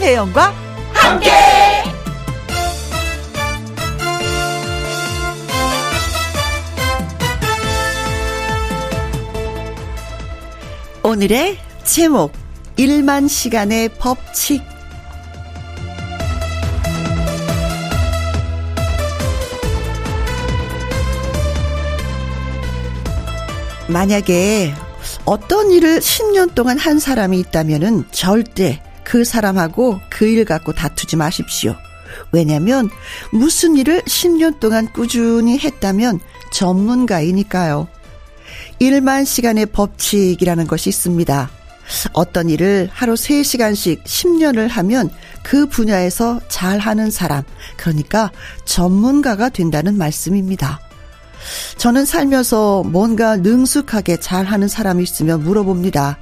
김혜영과 함께. 오늘의 제목 1만 시간의 법칙 만약에 어떤 일을 10년 동안 한 사람이 있다면은 절대 그 사람하고 그 일 갖고 다투지 마십시오. 왜냐면 무슨 일을 10년 동안 꾸준히 했다면 전문가이니까요. 1만 시간의 법칙이라는 것이 있습니다. 어떤 일을 하루 3시간씩 10년을 하면 그 분야에서 잘하는 사람, 그러니까 전문가가 된다는 말씀입니다. 저는 살면서 뭔가 능숙하게 잘하는 사람이 있으면 물어봅니다.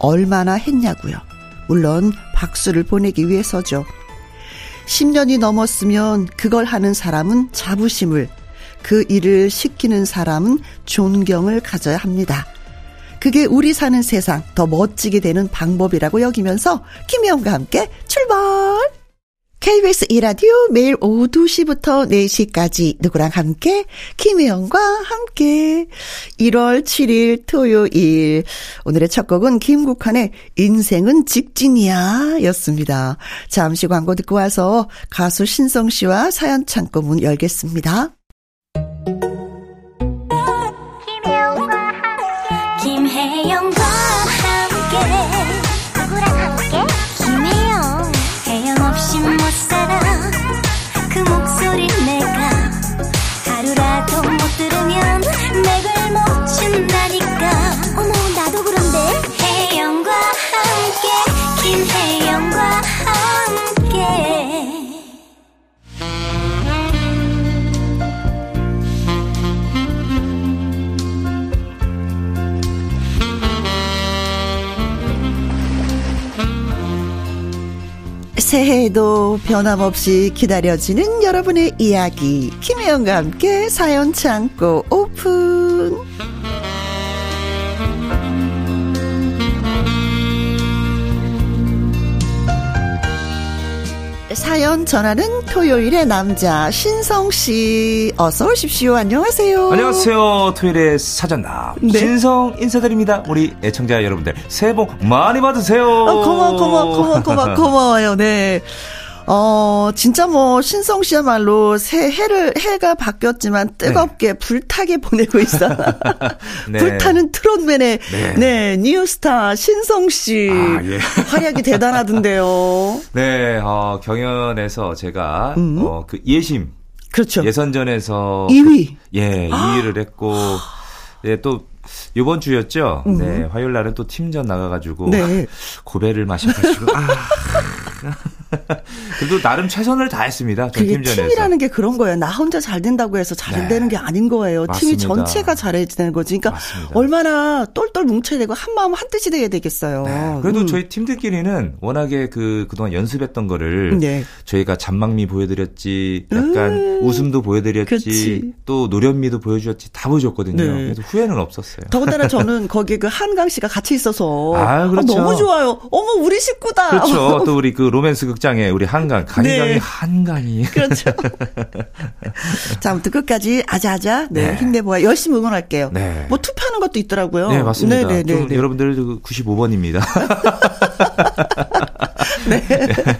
얼마나 했냐고요. 물론 박수를 보내기 위해서죠. 10년이 넘었으면 그걸 하는 사람은 자부심을, 그 일을 시키는 사람은 존경을 가져야 합니다. 그게 우리 사는 세상 더 멋지게 되는 방법이라고 여기면서 김혜영과 함께 출발! KBS 이라디오 매일 오후 2시부터 4시까지 누구랑 함께 김혜영과 함께 1월 7일 토요일 오늘의 첫 곡은 김국환의 인생은 직진이야 였습니다. 잠시 광고 듣고 와서 가수 신성 씨와 사연 창고 문 열겠습니다. 새해에도 변함없이 기다려지는 여러분의 이야기. 김혜영과 함께 사연 창고 오픈 사연 전하는 토요일의 남자 신성 씨 어서 오십시오. 안녕하세요. 안녕하세요. 토요일의 사전남 네. 신성 인사드립니다. 우리 애청자 여러분들 새해 복 많이 받으세요. 어, 고마워 고마워 고마워 고마워 고마워요. 네. 어, 진짜 뭐, 신성 씨야말로 새 해를, 해가 바뀌었지만 뜨겁게 네. 불타게 보내고 있어. 네. 불타는 트롯맨의, 네. 네, 뉴스타 신성 씨. 아, 예. 활약이 대단하던데요. 네, 어, 경연에서 제가, 음. 어, 그 예심. 그렇죠. 예선전에서. 2위. 그, 예, 2위를 했고, 예, 또, 요번 주였죠. 음. 네, 화요일 날은 또 팀전 나가가지고 네. 고배를 마셔가지고 아. 그래도 나름 최선을 다했습니다. 그게 팀전에서. 팀이라는 게 그런 거예요. 나 혼자 잘 된다고 해서 잘 네. 되는 게 아닌 거예요. 맞습니다. 팀이 전체가 잘해야 되는 거지. 그러니까 맞습니다. 얼마나 똘똘 뭉쳐야 되고 한 마음 한 뜻이 돼야 되겠어요. 네. 그래도 음. 저희 팀들끼리는 워낙에 그 그동안 연습했던 거를 네. 저희가 잔망미 보여드렸지, 약간 음. 웃음도 보여드렸지, 그치. 또 노련미도 보여주었지 다 보여줬거든요. 네. 그래서 후회는 없었어요. 더군다나 저는 거기 그 한강 씨가 같이 있어서 아, 그렇죠. 아, 너무 좋아요. 어머 우리 식구다. 그렇죠. 또 우리 그 로맨스 극장에 우리 한강 강희강의 네. 한강이 그렇죠. 자 아무튼 끝까지 아자아자 네, 네. 힘내보아 열심히 응원할게요. 네. 뭐 투표하는 것도 있더라고요. 네 맞습니다. 네, 네, 네, 여러분들 95번입니다. 네.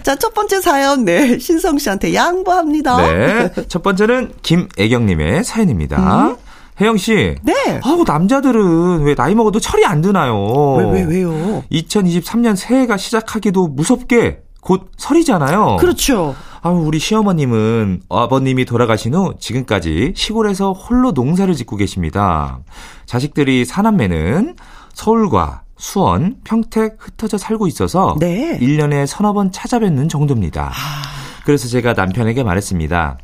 자, 첫 번째 사연, 네. 신성 씨한테 양보합니다. 네. 첫 번째는 김애경님의 사연입니다. 음? 혜영 씨. 네. 아우 남자들은 왜 나이 먹어도 철이 안 드나요? 왜, 왜, 왜요? 2023년 새해가 시작하기도 무섭게 곧 설이잖아요. 그렇죠. 아, 우리 시어머님은 아버님이 돌아가신 후 지금까지 시골에서 홀로 농사를 짓고 계십니다. 자식들이 사남매는 서울과 수원, 평택 흩어져 살고 있어서 네. 1년에 서너 번 찾아뵙는 정도입니다. 아... 그래서 제가 남편에게 말했습니다.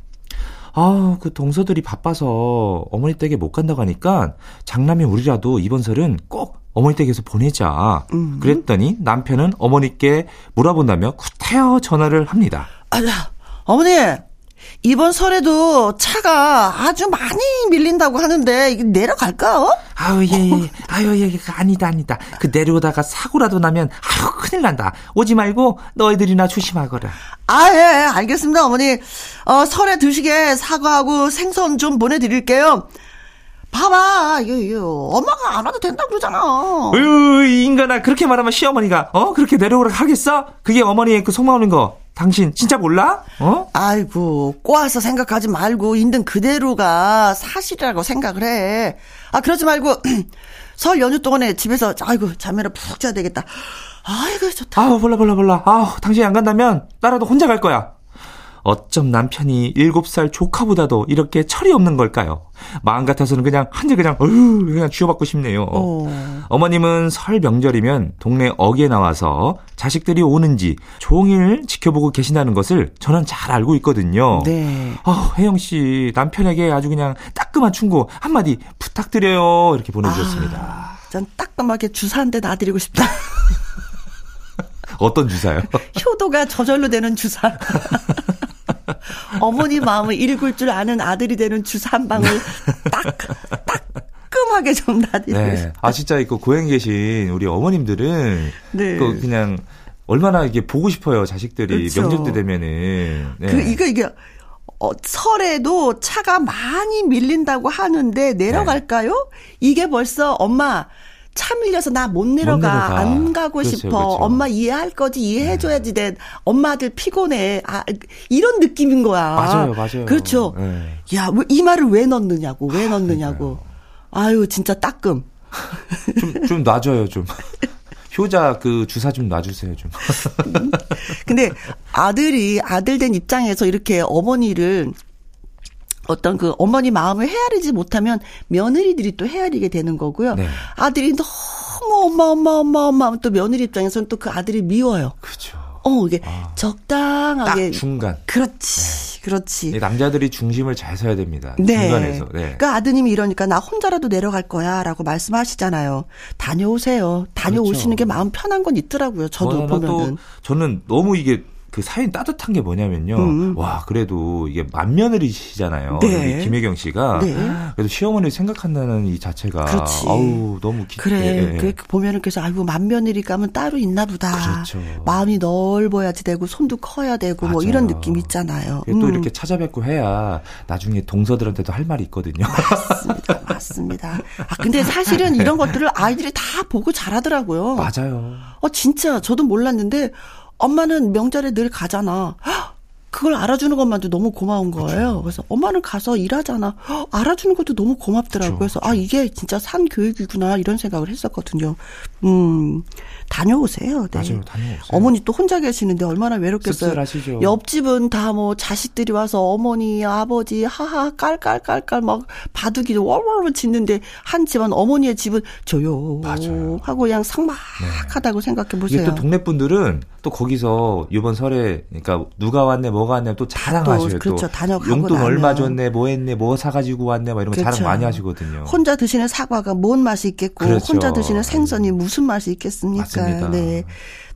아, 그 동서들이 바빠서 어머니 댁에 못 간다고 하니까 장남이 우리라도 이번 설은 꼭 어머니 댁에서 보내자. 음. 그랬더니 남편은 어머니께 물어본다며 구태여 전화를 합니다. 아, 어머니, 이번 설에도 차가 아주 많이 밀린다고 하는데 내려갈까? 어? 아유 예, 예. 아유 예, 그 아니다 아니다. 그 내려오다가 사고라도 나면 아유 큰일 난다. 오지 말고 너희들이나 조심하거라. 아, 예, 알겠습니다, 어머니. 어, 설에 드시게 사과하고 생선 좀 보내드릴게요. 봐봐, 이거, 이거, 엄마가 안 와도 된다고 그러잖아. 어휴, 인간아, 그렇게 말하면 시어머니가, 어? 그렇게 내려오라 하겠어? 그게 어머니의 그 속마음인 거. 당신 진짜 몰라? 어? 아이고, 꼬아서 생각하지 말고 있는 그대로가 사실이라고 생각을 해. 아, 그러지 말고, 설 연휴 동안에 집에서, 아이고, 잠이나 푹 자야 되겠다. 아이고, 좋다. 아우, 몰라, 몰라, 몰라. 아우, 당신이 안 간다면, 나라도 혼자 갈 거야. 어쩜 남편이 7살 조카보다도 이렇게 철이 없는 걸까요? 마음 같아서는 그냥 한대 그냥 어휴 그냥 쥐어받고 싶네요. 어. 어머님은 설 명절이면 동네 어귀에 나와서 자식들이 오는지 종일 지켜보고 계신다는 것을 저는 잘 알고 있거든요. 네. 어, 혜영 씨 남편에게 아주 그냥 따끔한 충고 한마디 부탁드려요 이렇게 보내주셨습니다. 아, 전 따끔하게 주사 한 대 놔드리고 싶다. 어떤 주사요? 효도가 저절로 되는 주사. 어머니 마음을 읽을 줄 아는 아들이 되는 주사 한 방을 딱, 따끔하게 좀 놔드리고 네. 아, 진짜 그 고향에 계신 우리 어머님들은 네. 그 그냥 얼마나 이게 보고 싶어요, 자식들이. 그렇죠. 명절 때 되면은. 네. 그, 이거, 이게, 어, 설에도 차가 많이 밀린다고 하는데 내려갈까요? 네. 이게 벌써 엄마 차 밀려서 나 못 내려가. 내려가. 안 가고 그렇죠, 싶어. 그렇죠. 엄마 이해할 거지. 이해해줘야지. 내 엄마들 피곤해. 아, 이런 느낌인 거야. 맞아요, 맞아요. 그렇죠. 네. 야, 이 말을 왜 넣느냐고. 왜 아, 넣느냐고. 아, 아유, 진짜 따끔. 좀, 좀 놔줘요, 좀. 효자 그 주사 좀 놔주세요, 좀. 근데 아들이, 아들 된 입장에서 이렇게 어머니를 어떤 그 어머니 마음을 헤아리지 못하면 며느리들이 또 헤아리게 되는 거고요. 네. 아들이 너무 엄마 엄마 엄마 엄마 또 며느리 입장에서는 또 그 아들이 미워요. 그렇죠. 어, 이게 아, 적당하게 중간. 그렇지. 네. 그렇지. 남자들이 중심을 잘 서야 됩니다. 네. 중간에서. 네. 그러니까 아드님이 이러니까 나 혼자라도 내려갈 거야라고 말씀하시잖아요. 다녀오세요. 다녀오시는 그렇죠. 게 마음 편한 건 있더라고요. 저도 보면은. 저는 너무 이게 그 사연 따뜻한 게 뭐냐면요. 음. 와, 그래도 이게 맏며느리시잖아요. 네. 김혜경 씨가. 네. 그래도 시어머니 생각한다는 이 자체가. 그렇지. 아우, 너무 기 그래. 그 보면은 그래서 아이고, 맏며느리 가면 따로 있나 보다. 그렇죠. 마음이 넓어야지 되고, 손도 커야 되고, 맞아요. 뭐 이런 느낌 있잖아요. 음. 또 이렇게 찾아뵙고 해야 나중에 동서들한테도 할 말이 있거든요. 맞습니다. 맞습니다. 아, 근데 사실은 이런 것들을 아이들이 다 보고 잘하더라고요. 맞아요. 어, 진짜 저도 몰랐는데, 엄마는 명절에 늘 가잖아. 그걸 알아주는 것만도 너무 고마운 거예요. 그렇죠. 그래서 엄마는 가서 일하잖아. 알아주는 것도 너무 고맙더라고요. 그렇죠. 그래서 아 이게 진짜 산 교육이구나 이런 생각을 했었거든요. 음 다녀오세요. 네. 맞아요, 다녀오세요. 어머니 또 혼자 계시는데 얼마나 외롭겠어요. 씁쓸하시죠. 옆집은 다 뭐 자식들이 와서 어머니, 아버지 하하 깔깔깔깔 막 바둑이 월월 짓는데 한 집은 어머니의 집은 조용 하고 그냥 상막하다고 네. 생각해 보세요. 또 동네 분들은 또 거기서 이번 설에 그러니까 누가 왔네 뭐가 왔네 또 자랑하셔요. 또, 그렇죠. 다녀가고 용돈 나면. 얼마 줬네 뭐 했네 뭐 사가지고 왔네 막 이런 거 그렇죠. 자랑 많이 하시거든요. 혼자 드시는 사과가 뭔 맛이 있겠고 그렇죠. 혼자 드시는 생선이 무슨 맛이 있겠습니까? 맞습니다. 네.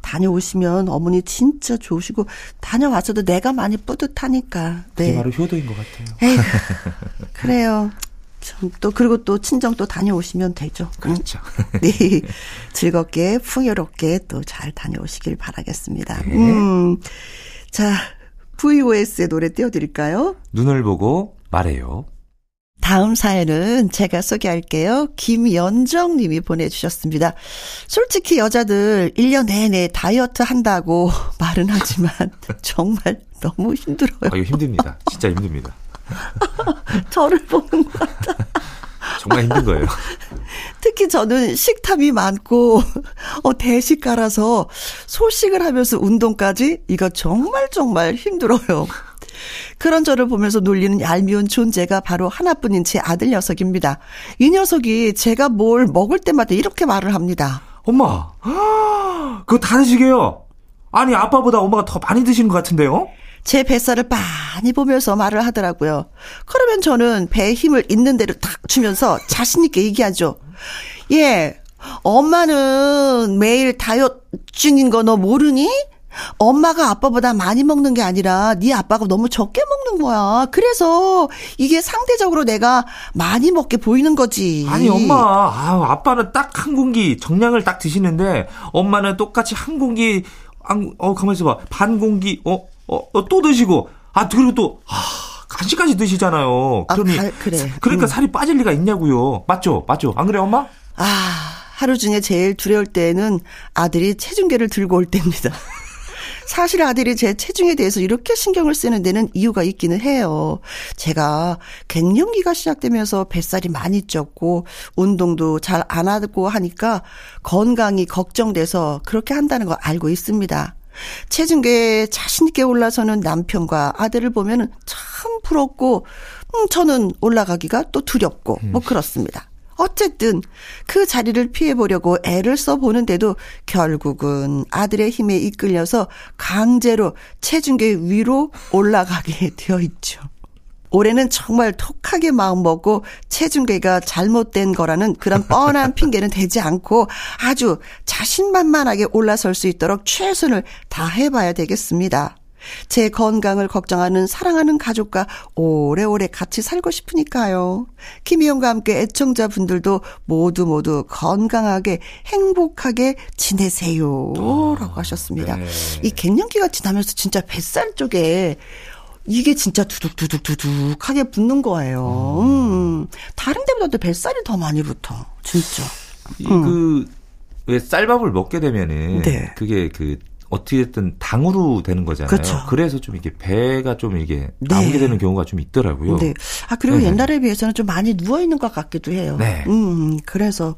다녀오시면 어머니 진짜 좋으시고 다녀와서도 내가 많이 뿌듯하니까. 네. 그게 바로 효도인 것 같아요. 에이, 그래요. 또 그리고 또 친정 또 다녀오시면 되죠. 그렇죠. 네. 즐겁게 풍요롭게 또 잘 다녀오시길 바라겠습니다. 네. 음. 자, VOS의 노래 띄워드릴까요? 눈을 보고 말해요. 다음 사연은 제가 소개할게요. 김연정 님이 보내주셨습니다. 솔직히 여자들 1년 내내 다이어트 한다고 말은 하지만 정말 너무 힘들어요. 아, 이거 힘듭니다. 진짜 힘듭니다. 저를 보는 것 같아. 정말 힘든 거예요. 특히 저는 식탐이 많고, 어, 대식가라서 소식을 하면서 운동까지 이거 정말 정말 힘들어요. 그런 저를 보면서 놀리는 얄미운 존재가 바로 하나뿐인 제 아들 녀석입니다. 이 녀석이 제가 뭘 먹을 때마다 이렇게 말을 합니다. 엄마, 그거 다 드시게요. 아니, 아빠보다 엄마가 더 많이 드시는 것 같은데요? 제 뱃살을 많이 보면서 말을 하더라고요. 그러면 저는 배에 힘을 있는 대로 탁 주면서 자신있게 얘기하죠. 예, 엄마는 매일 다이어트 중인 거 너 모르니? 엄마가 아빠보다 많이 먹는 게 아니라 네 아빠가 너무 적게 먹는 거야. 그래서 이게 상대적으로 내가 많이 먹게 보이는 거지. 아니 엄마, 아, 아빠는 딱 한 공기 정량을 딱 드시는데 엄마는 똑같이 한 공기, 안, 어 가만 있어봐, 반 공기, 어, 어, 어, 또 드시고, 아 그리고 또, 아. 간식까지 드시잖아요. 그러니 아, 그래. 그러니까 음. 살이 빠질 리가 있냐고요. 맞죠? 맞죠? 안 그래 엄마? 아, 하루 중에 제일 두려울 때는 아들이 체중계를 들고 올 때입니다. 사실 아들이 제 체중에 대해서 이렇게 신경을 쓰는 데는 이유가 있기는 해요. 제가 갱년기가 시작되면서 뱃살이 많이 쪘고 운동도 잘 안 하고 하니까 건강이 걱정돼서 그렇게 한다는 거 알고 있습니다. 체중계에 자신있게 올라서는 남편과 아들을 보면 참 부럽고, 음, 저는 올라가기가 또 두렵고, 뭐 그렇습니다. 어쨌든 그 자리를 피해보려고 애를 써보는데도 결국은 아들의 힘에 이끌려서 강제로 체중계 위로 올라가게 되어 있죠. 올해는 정말 톡하게 마음먹고 체중계가 잘못된 거라는 그런 뻔한 핑계는 되지 않고 아주 자신만만하게 올라설 수 있도록 최선을 다해봐야 되겠습니다. 제 건강을 걱정하는 사랑하는 가족과 오래오래 같이 살고 싶으니까요. 김희영과 함께 애청자분들도 모두 모두 건강하게 행복하게 지내세요. 라고 하셨습니다. 네. 이 갱년기가 지나면서 진짜 뱃살 쪽에 이게 진짜 두둑두둑두둑하게 붙는 거예요. 음. 다른 데보다도 뱃살이 더 많이 붙어. 진짜. 그, 왜 쌀밥을 먹게 되면은, 음. 네. 그게 그, 어떻게든 당으로 되는 거잖아요. 그렇죠. 래서좀 이게 배가 좀 이게 네. 나오게 되는 경우가 좀 있더라고요. 네. 아, 그리고 네. 옛날에 비해서는 좀 많이 누워 있는 것 같기도 해요. 네. 음, 그래서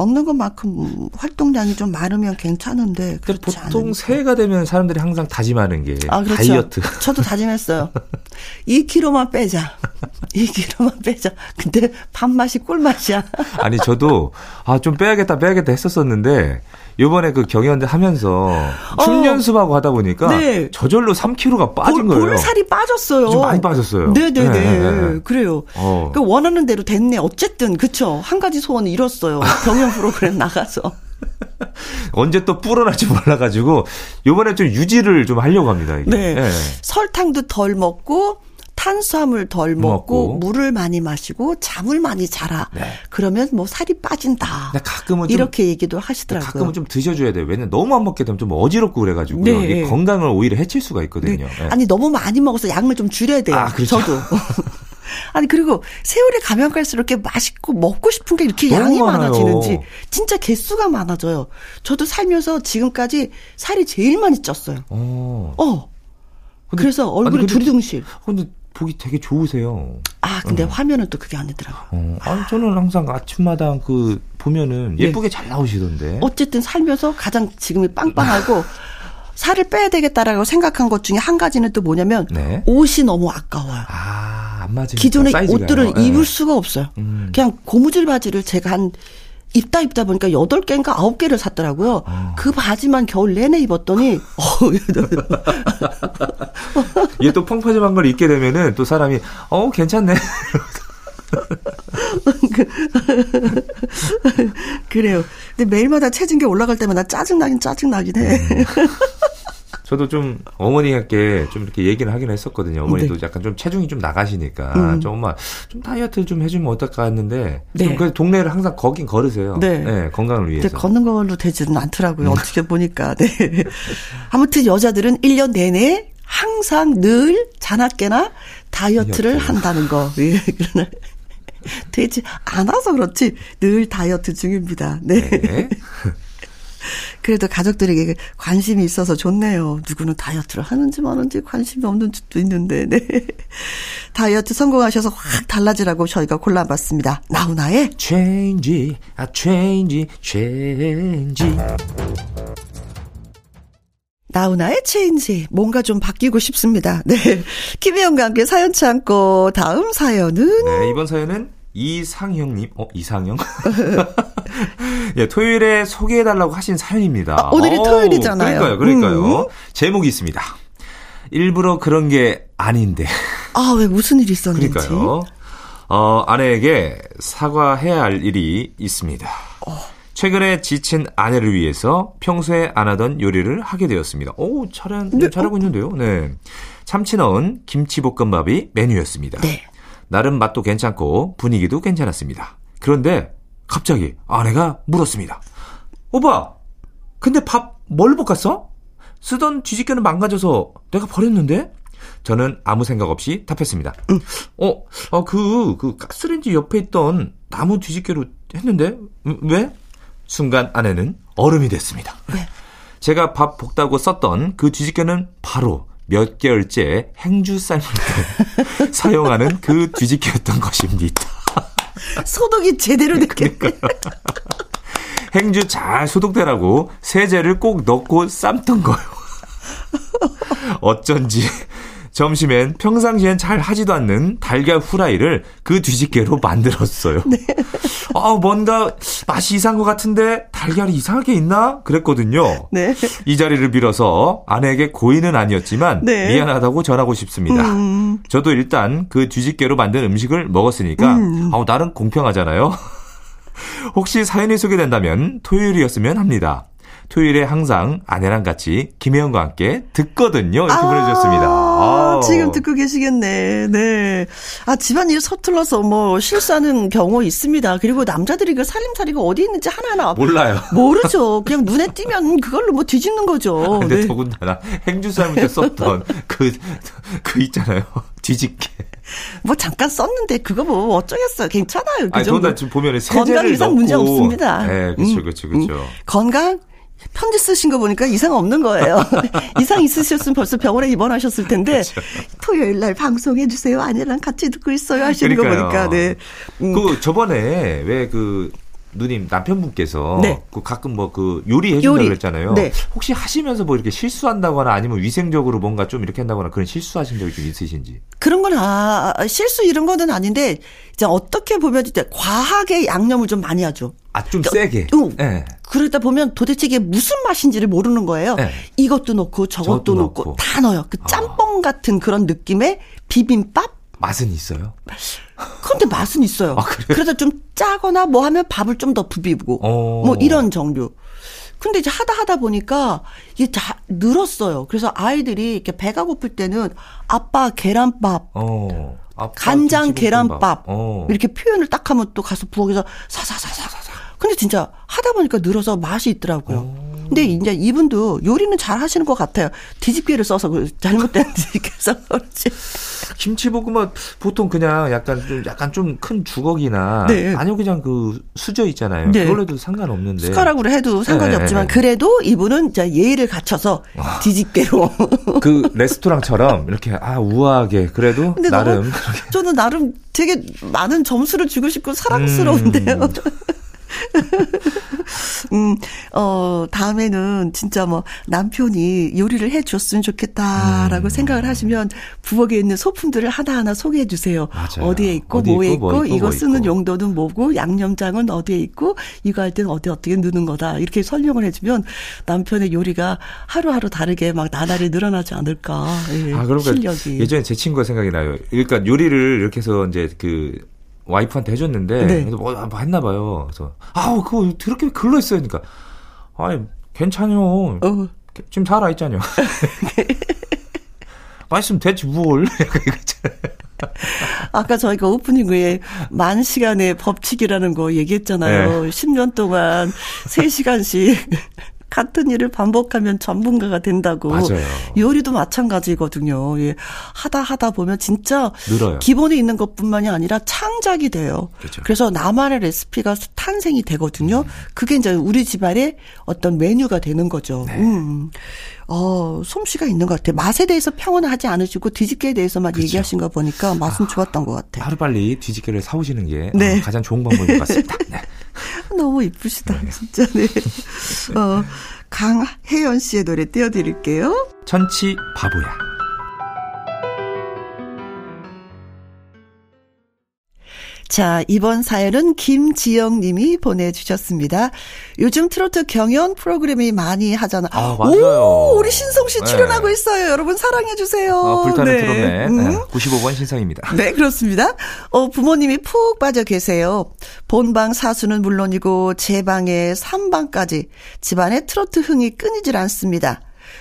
먹는 것만큼 활동량이 좀 많으면 괜찮은데, 그렇지 보통 않으니까. 새해가 되면 사람들이 항상 다짐하는 게 아, 그렇죠. 다이어트. 저도 다짐했어요. 2kg만 빼자. 2kg만 빼자. 근데 밥맛이 꿀맛이야. 아니 저도 아 좀 빼야겠다 빼야겠다 했었었는데 요번에 그 경연대 하면서 흉년수하고 하다 보니까 어. 네. 저절로 3kg가 빠진 볼, 거예요. 볼살이 빠졌어요. 좀 많이 빠졌어요. 네네네. 네, 네, 네. 그래요. 어. 그 원하는 대로 됐네. 어쨌든 그쵸. 한 가지 소원을 이뤘어요. 경연 프로그램 나가서. 언제 또 불어날지 몰라가지고 요번에 좀 유지를 좀 하려고 합니다. 이게. 네. 예. 설탕도 덜 먹고 탄수화물 덜 먹고, 먹고. 물을 많이 마시고 잠을 많이 자라. 네. 그러면 뭐 살이 빠진다. 가끔은 좀 이렇게 얘기도 하시더라고요. 가끔은 좀 드셔줘야 돼요. 왜냐면 너무 안 먹게 되면 좀 어지럽고 그래가지고요. 네. 이게 건강을 오히려 해칠 수가 있거든요. 네. 예. 아니 너무 많이 먹어서 양을 좀 줄여야 돼요. 아, 그렇죠. 저도. 아니 그리고 세월이 가면 갈수록 이렇게 맛있고 먹고 싶은 게 이렇게 양이 많아요. 많아지는지 진짜 개수가 많아져요. 저도 살면서 지금까지 살이 제일 많이 쪘어요. 어. 어. 근데- 그래서 얼굴이 아니, 근데- 두리둥실. 근데 보기 되게 좋으세요. 아 근데 화면은 또 그게 안 되더라고. 어, 아니, 저는 항상 아침마다 그 보면은 네. 예쁘게 잘 나오시던데. 어쨌든 살면서 가장 지금이 빵빵하고 살을 빼야 되겠다라고 생각한 것 중에 한 가지는 또 뭐냐면 네. 옷이 너무 아까워요. 아, 안 맞으니까 기존의 사이즈가요. 옷들을 예. 입을 수가 없어요. 음. 그냥 고무줄 바지를 제가 한 입다 입다 보니까 8개인가 9개를 샀더라고요. 어. 그 바지만 겨울 내내 입었더니 어, 이게 또 펑퍼짐한 걸 입게 되면은 또 사람이 어 괜찮네. 그래요. 근데 매일마다 체중계 올라갈 때마다 짜증나긴 짜증나긴 해. 음. 저도 좀 어머니께 좀 이렇게 얘기를 하긴 했었거든요. 어머니도 네. 약간 좀 체중이 좀 나가시니까 음. 좀 엄마 좀 다이어트 좀 해주면 어떨까 했는데 네. 좀 그래도 동네를 항상 거긴 걸으세요. 네. 건강을 근데 위해서. 걷는 걸로 되지는 않더라고요. 음. 어떻게 보니까. 네. 아무튼 여자들은 1년 내내 항상 늘 자나깨나 다이어트를 다이어트. 한다는 거. 예, 되지 않아서 그렇지 늘 다이어트 중입니다. 네. 네. 그래도 가족들에게 관심이 있어서 좋네요. 누구는 다이어트를 하는지 마는지 관심이 없는 집도 있는데, 네. 다이어트 성공하셔서 확 달라지라고 저희가 골라봤습니다. 나훈아의 change, 아 change, change. 나훈아의 체인지 뭔가 좀 바뀌고 싶습니다. 네. 김혜영과 함께 사연 참고 다음 사연은 네, 이번 사연은 이상형님, 어, 이상형? 예, 토요일에 소개해달라고 하신 사연입니다. 아, 오늘이 어우, 토요일이잖아요. 그러니까요, 그러니까요. 음. 제목이 있습니다. 일부러 그런 게 아닌데. 아 왜 무슨 일이 있었는지. 그러니까요. 어, 아내에게 사과해야 할 일이 있습니다. 최근에 지친 아내를 위해서 평소에 안 하던 요리를 하게 되었습니다. 오, 잘, 네, 잘하고 있는데요. 네. 참치 넣은 김치볶음밥이 메뉴였습니다. 네. 나름 맛도 괜찮고 분위기도 괜찮았습니다. 그런데 갑자기 아내가 물었습니다. 오빠, 근데 밥뭘 볶았어? 쓰던 뒤집개는 망가져서 내가 버렸는데? 저는 아무 생각 없이 답했습니다. 응. 어, 어, 그, 그 가스레인지 옆에 있던 나무 뒤집개로 했는데? 음, 왜? 순간 아내는 얼음이 됐습니다. 왜? 제가 밥 볶다고 썼던 그 뒤집개는 바로 몇 개월째 행주 삶을 때 사용하는 그 뒤집개였던 것입니다. 소독이 제대로 됐게. 행주 잘 소독되라고 세제를 꼭 넣고 삶던 거요. 어쩐지 점심엔 평상시엔 잘 하지도 않는 달걀 후라이를 그 뒤집개로 만들었어요. 네. 아, 뭔가 맛이 이상한 것 같은데 달걀이 이상하게 있나? 그랬거든요. 네. 이 자리를 빌어서 아내에게 고의는 아니었지만 네. 미안하다고 전하고 싶습니다. 음. 저도 일단 그 뒤집개로 만든 음식을 먹었으니까 음. 아우 나름 공평하잖아요. 혹시 사연이 소개된다면 토요일이었으면 합니다. 토요일에 항상 아내랑 같이 김혜영과 함께 듣거든요. 이렇게 아, 보내주셨습니다. 아. 지금 듣고 계시겠네. 네. 아, 집안일 서툴러서 뭐 실수하는 경우 있습니다. 그리고 남자들이 그 살림살이가 어디 있는지 하나하나 몰라요. 모르죠. 그냥 눈에 띄면 그걸로 뭐 뒤집는 거죠. 근데 네. 더군다나 행주 삶을 때 썼던 그, 그 있잖아요. 뒤집개. 뭐 잠깐 썼는데 그거 뭐 어쩌겠어요. 괜찮아요. 그 아니, 정도. 지금 보면 건강 세제를 이상 넣고. 문제 없습니다. 네, 그렇죠, 음, 그렇죠, 그렇죠. 음. 건강 편지 쓰신 거 보니까 이상 없는 거예요. 이상 있으셨으면 벌써 병원에 입원하셨을 텐데 그렇죠. 토요일 날 방송해 주세요. 아내랑 같이 듣고 있어요 하시는 그러니까요. 거 보니까 네. 음. 그 저번에 왜 그 누님 남편분께서 네. 그 가끔 뭐 그 요리 해 준다고 요리. 그랬잖아요. 네. 혹시 하시면서 뭐 이렇게 실수한다거나 아니면 위생적으로 뭔가 좀 이렇게 한다거나 그런 실수하신 적이 좀 있으신지. 그런 건 아, 실수 이런 거는 아닌데 이제 어떻게 보면 이제 과하게 양념을 좀 많이 하죠. 아좀 저- 세게. 응. 네. 그러다 보면 도대체 이게 무슨 맛인지를 모르는 거예요. 네. 이것도 넣고 저것도 저것도 넣고, 넣고. 다 넣어요. 그 짬뽕 같은 그런 느낌의 비빔밥? 맛은 있어요. 그런데 맛은 있어요. 아, 그래요? 그래서 좀 짜거나 뭐 하면 밥을 좀 더 부비고 어. 뭐 이런 종류. 근데 이제 하다 하다 보니까 이게 다 늘었어요. 그래서 아이들이 이렇게 배가 고플 때는 아빠 계란밥, 어. 아빠 간장. 계란밥 어. 이렇게 표현을 딱 하면 또 가서 부엌에서 사사사사사사. 근데 진짜 하다 보니까 늘어서 맛이 있더라고요. 근데 이제 이분도 요리는 잘 하시는 것 같아요. 뒤집개를 써서 그 잘못된 뒤집개 써서 그렇지. 김치볶음밥 보통 그냥 약간 좀 약간 좀 큰 주걱이나 네. 아니면 그냥 그 수저 있잖아요. 네. 그걸로 해도 상관없는데. 숟가락으로 해도 상관이 네, 네, 없지만 네. 그래도 이분은 이제 예의를 갖춰서 뒤집개로. 그 레스토랑처럼 이렇게 아 우아하게 그래도 나름 너무 저는 나름 되게 많은 점수를 주고 싶고 사랑스러운데요. 음. 음, 어, 다음에는 진짜 뭐 남편이 요리를 해 줬으면 좋겠다라고 음. 생각을 하시면 부엌에 있는 소품들을 하나하나 소개해 주세요. 맞아요. 어디에 있고 어디 뭐에 있고, 뭐 있고, 이거 뭐 쓰는 있고. 용도는 뭐고 양념장은 어디에 있고 이거 할 때는 어디 어떻게 넣는 거다. 이렇게 설명을 해 주면 남편의 요리가 하루하루 다르게 막 나날이 늘어나지 않을까. 예, 아, 그러니까 실력이. 예전에 제 친구가 생각이 나요. 그러니까 요리를 이렇게 해서 이제 그 와이프한테 해줬는데 네. 그래서 뭐, 뭐 했나 봐요. 그래서 아우 그거 그렇게 글러 있어요. 그러니까 아니 괜찮요. 어. 지금 살아 있잖아요. 맛있으면 됐지 뭘. 아까 저희가 오프닝 후에 만 시간의 법칙이라는 거 얘기했잖아요. 네. 10년 동안 3시간씩 같은 일을 반복하면 전문가가 된다고. 맞아요. 요리도 마찬가지거든요. 예. 하다 하다 보면 진짜 늘어요. 기본에 있는 것뿐만이 아니라 창작이 돼요. 그렇죠. 래서 나만의 레시피가 탄생이 되거든요. 그게 이제 우리 집안의 어떤 메뉴가 되는 거죠. 네. 음. 어, 솜씨가 있는 것 같아요. 맛에 대해서 평은 하지 않으시고 뒤집개에 대해서만 그렇죠. 얘기하신 거 보니까 맛은 좋았던 것 같아요. 하루빨리 뒤집개를 사오시는 게 네. 어, 가장 좋은 방법인 것 같습니다. 네. 너무 이쁘시다, 진짜. 네. 어, 강혜연 씨의 노래 띄워드릴게요. 천치 바보야. 자, 이번 사연은 김지영 님이 보내주셨습니다. 요즘 트로트 경연 프로그램이 많이 하잖아. 아, 맞아요. 오, 우리 신성 씨 네. 출연하고 있어요. 여러분 사랑해주세요. 아, 불타는 트롯맨 음. 네, 95번 신상입니다. 네, 그렇습니다. 어, 부모님이 푹 빠져 계세요. 본방 사수는 물론이고 제 방에 3방까지 집안에 트로트 흥이 끊이질 않습니다.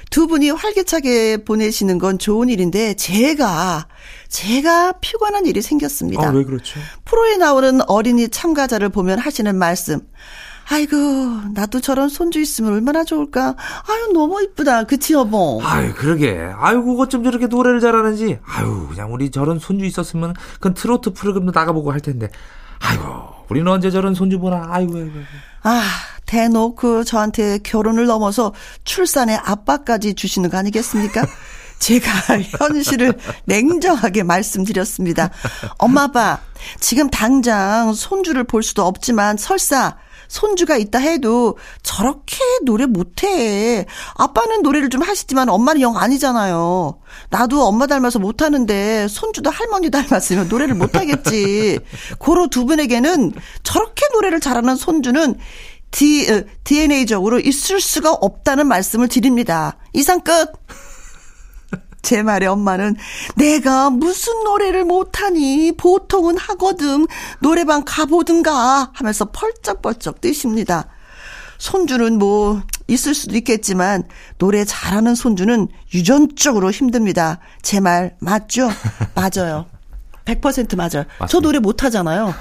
두 분이 활기차게 보내시는 건 좋은 일인데 제가 제가 피곤한 일이 생겼습니다. 아, 왜 그렇죠? 프로에 나오는 어린이 참가자를 보면 하시는 말씀. 아이고, 나도 저런 손주 있으면 얼마나 좋을까. 아유, 너무 이쁘다. 그치, 여보? 아유, 그러게. 아유, 어쩜 저렇게 노래를 잘하는지. 아유, 그냥 우리 저런 손주 있었으면 그건 트로트 프로그램도 나가보고 할 텐데. 아이고, 우리는 언제 저런 손주 보나. 아이고, 아이고. 아, 대놓고 저한테 결혼을 넘어서 출산의 압박까지 주시는 거 아니겠습니까? 제가 현실을 냉정하게 말씀드렸습니다. 엄마, 아빠, 지금 당장 손주를 볼 수도 없지만 설사 손주가 있다 해도 저렇게 노래 못해. 아빠는 노래를 좀 하시지만 엄마는 영 아니잖아요. 나도 엄마 닮아서 못하는데 손주도 할머니 닮았으면 노래를 못하겠지. 고로 두 분에게는 저렇게 노래를 잘하는 손주는 D, DNA적으로 있을 수가 없다는 말씀을 드립니다. 이상 끝! 제 말에 엄마는 내가 무슨 노래를 못하니 보통은 하거든 노래방 가보든가 하면서 펄쩍펄쩍 뜨십니다. 손주는 뭐 있을 수도 있겠지만 노래 잘하는 손주는 유전적으로 힘듭니다. 제 말 맞죠? 맞아요. 100% 맞아요. 맞습니다. 저 노래 못하잖아요.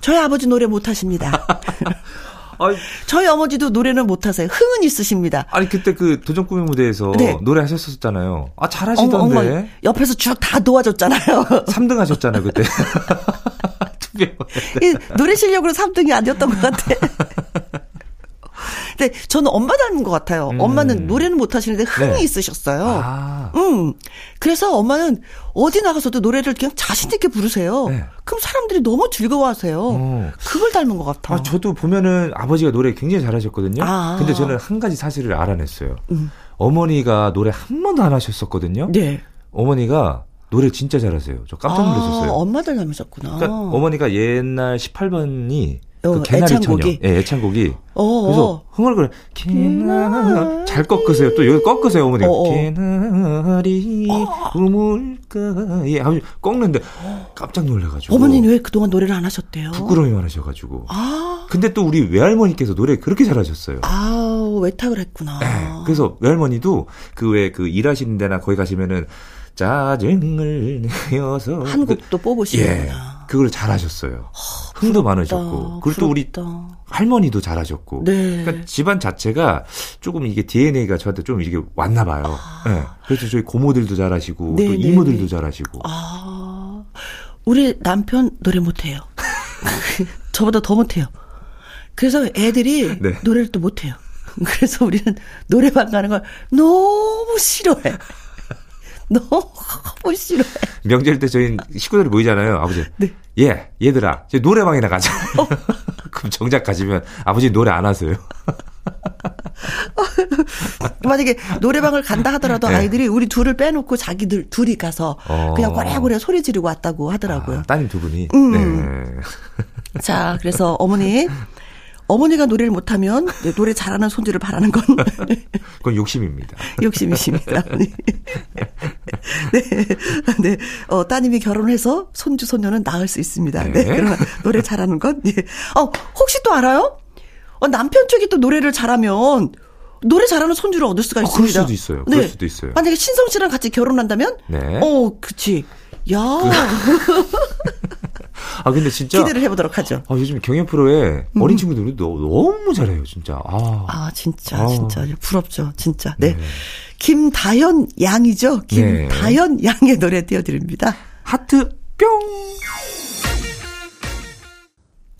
저희 아버지 노래 못하십니다. 아니, 저희 어머니도 노래는 못하세요. 흥은 있으십니다. 아니 그때 그 도전 꿈의 무대에서 네. 노래 하셨었잖아요. 아 잘하시던데. 어머, 어머, 옆에서 쭉 다 도와줬잖아요. 3등 하셨잖아요 그때. 노래 실력으로 3등이 아니었던 것 같아. 근데 저는 엄마 닮은 것 같아요. 음. 엄마는 노래는 못 하시는데 흥이 네. 있으셨어요. 아. 음. 그래서 엄마는 어디 나가서도 노래를 그냥 자신 있게 부르세요. 네. 그럼 사람들이 너무 즐거워하세요. 어. 그걸 닮은 것 같아. 아, 저도 보면은 아버지가 노래 굉장히 잘하셨거든요. 아. 근데 저는 한 가지 사실을 알아냈어요. 음. 어머니가 노래 한 번도 안 하셨었거든요. 네. 어머니가 노래 진짜 잘하세요. 저 깜짝 놀랐었어요. 아, 엄마들 닮으셨구나. 그러니까 어머니가 옛날 18번이 그 개나리 애창곡이? 처녀. 예, 애창곡이. 어어. 그래서 흥얼거려. 개나 잘 꺾으세요. 또 여기 꺾으세요, 어머니. 어어. 개나리 우물가에 아주 꺾는데 깜짝 놀래가지고. 어머니는 왜 그동안 노래를 안 하셨대요? 부끄러움이 많으셔가지고. 아. 근데 또 우리 외할머니께서 노래 그렇게 잘하셨어요. 아, 외탁을 했구나. 네. 그래서 외할머니도 그 왜 그 일하시는 데나 거기 가시면은 짜증을 내어서 한국도 그, 뽑으시는구나. 예, 그걸 잘하셨어요. 흥도 많으셨고 그리고 또 우리 할머니도 잘하셨고 네. 그러니까 집안 자체가 조금 이게 DNA가 저한테 좀 이렇게 왔나 봐요. 아. 네. 그래서 저희 고모들도 잘하시고 네, 또 네, 이모들도 네. 잘하시고. 아. 우리 남편 노래 못해요. 저보다 더 못해요. 그래서 애들이 네. 노래를 또 못해요. 그래서 우리는 노래방 가는 걸 너무 싫어해. 너무 싫어해. 명절 때 저희 식구들이 모이잖아요, 아버지. 네. 예, 얘들아, 이제 노래방이나 가자. 어. 그럼 정작 가시면 아버지 노래 안 하세요. 만약에 노래방을 간다 하더라도 네. 아이들이 우리 둘을 빼놓고 자기들 둘이 가서 어. 그냥 고래고래 소리 지르고 왔다고 하더라고요. 아, 따님 두 분이. 음. 네. 자, 그래서 어머니 어머니가 노래를 못하면 네, 노래 잘하는 손주를 바라는 건 그건 욕심입니다. 욕심이십니다. 네. 네. 네. 어, 따님이 결혼해서 손주 손녀는 낳을 수 있습니다. 네. 네. 그러면 노래 잘하는 건 네. 어, 혹시 또 알아요? 어, 남편 쪽이 또 노래를 잘하면 노래 잘하는 손주를 얻을 수가 있습니다. 어, 그럴 수도 있어요. 그럴 네. 수도 있어요. 만약에 신성 씨랑 같이 결혼한다면 네. 어, 그치. 야. 그... 아 근데 진짜 기대를 해보도록 하죠. 아 요즘 경연 프로에 음. 어린 친구들이 너무 잘해요, 진짜. 아, 아 진짜 아. 진짜 부럽죠, 진짜. 네. 네. 김다현 양이죠. 김다현 네. 양의 노래 띄워드립니다. 하트 뿅.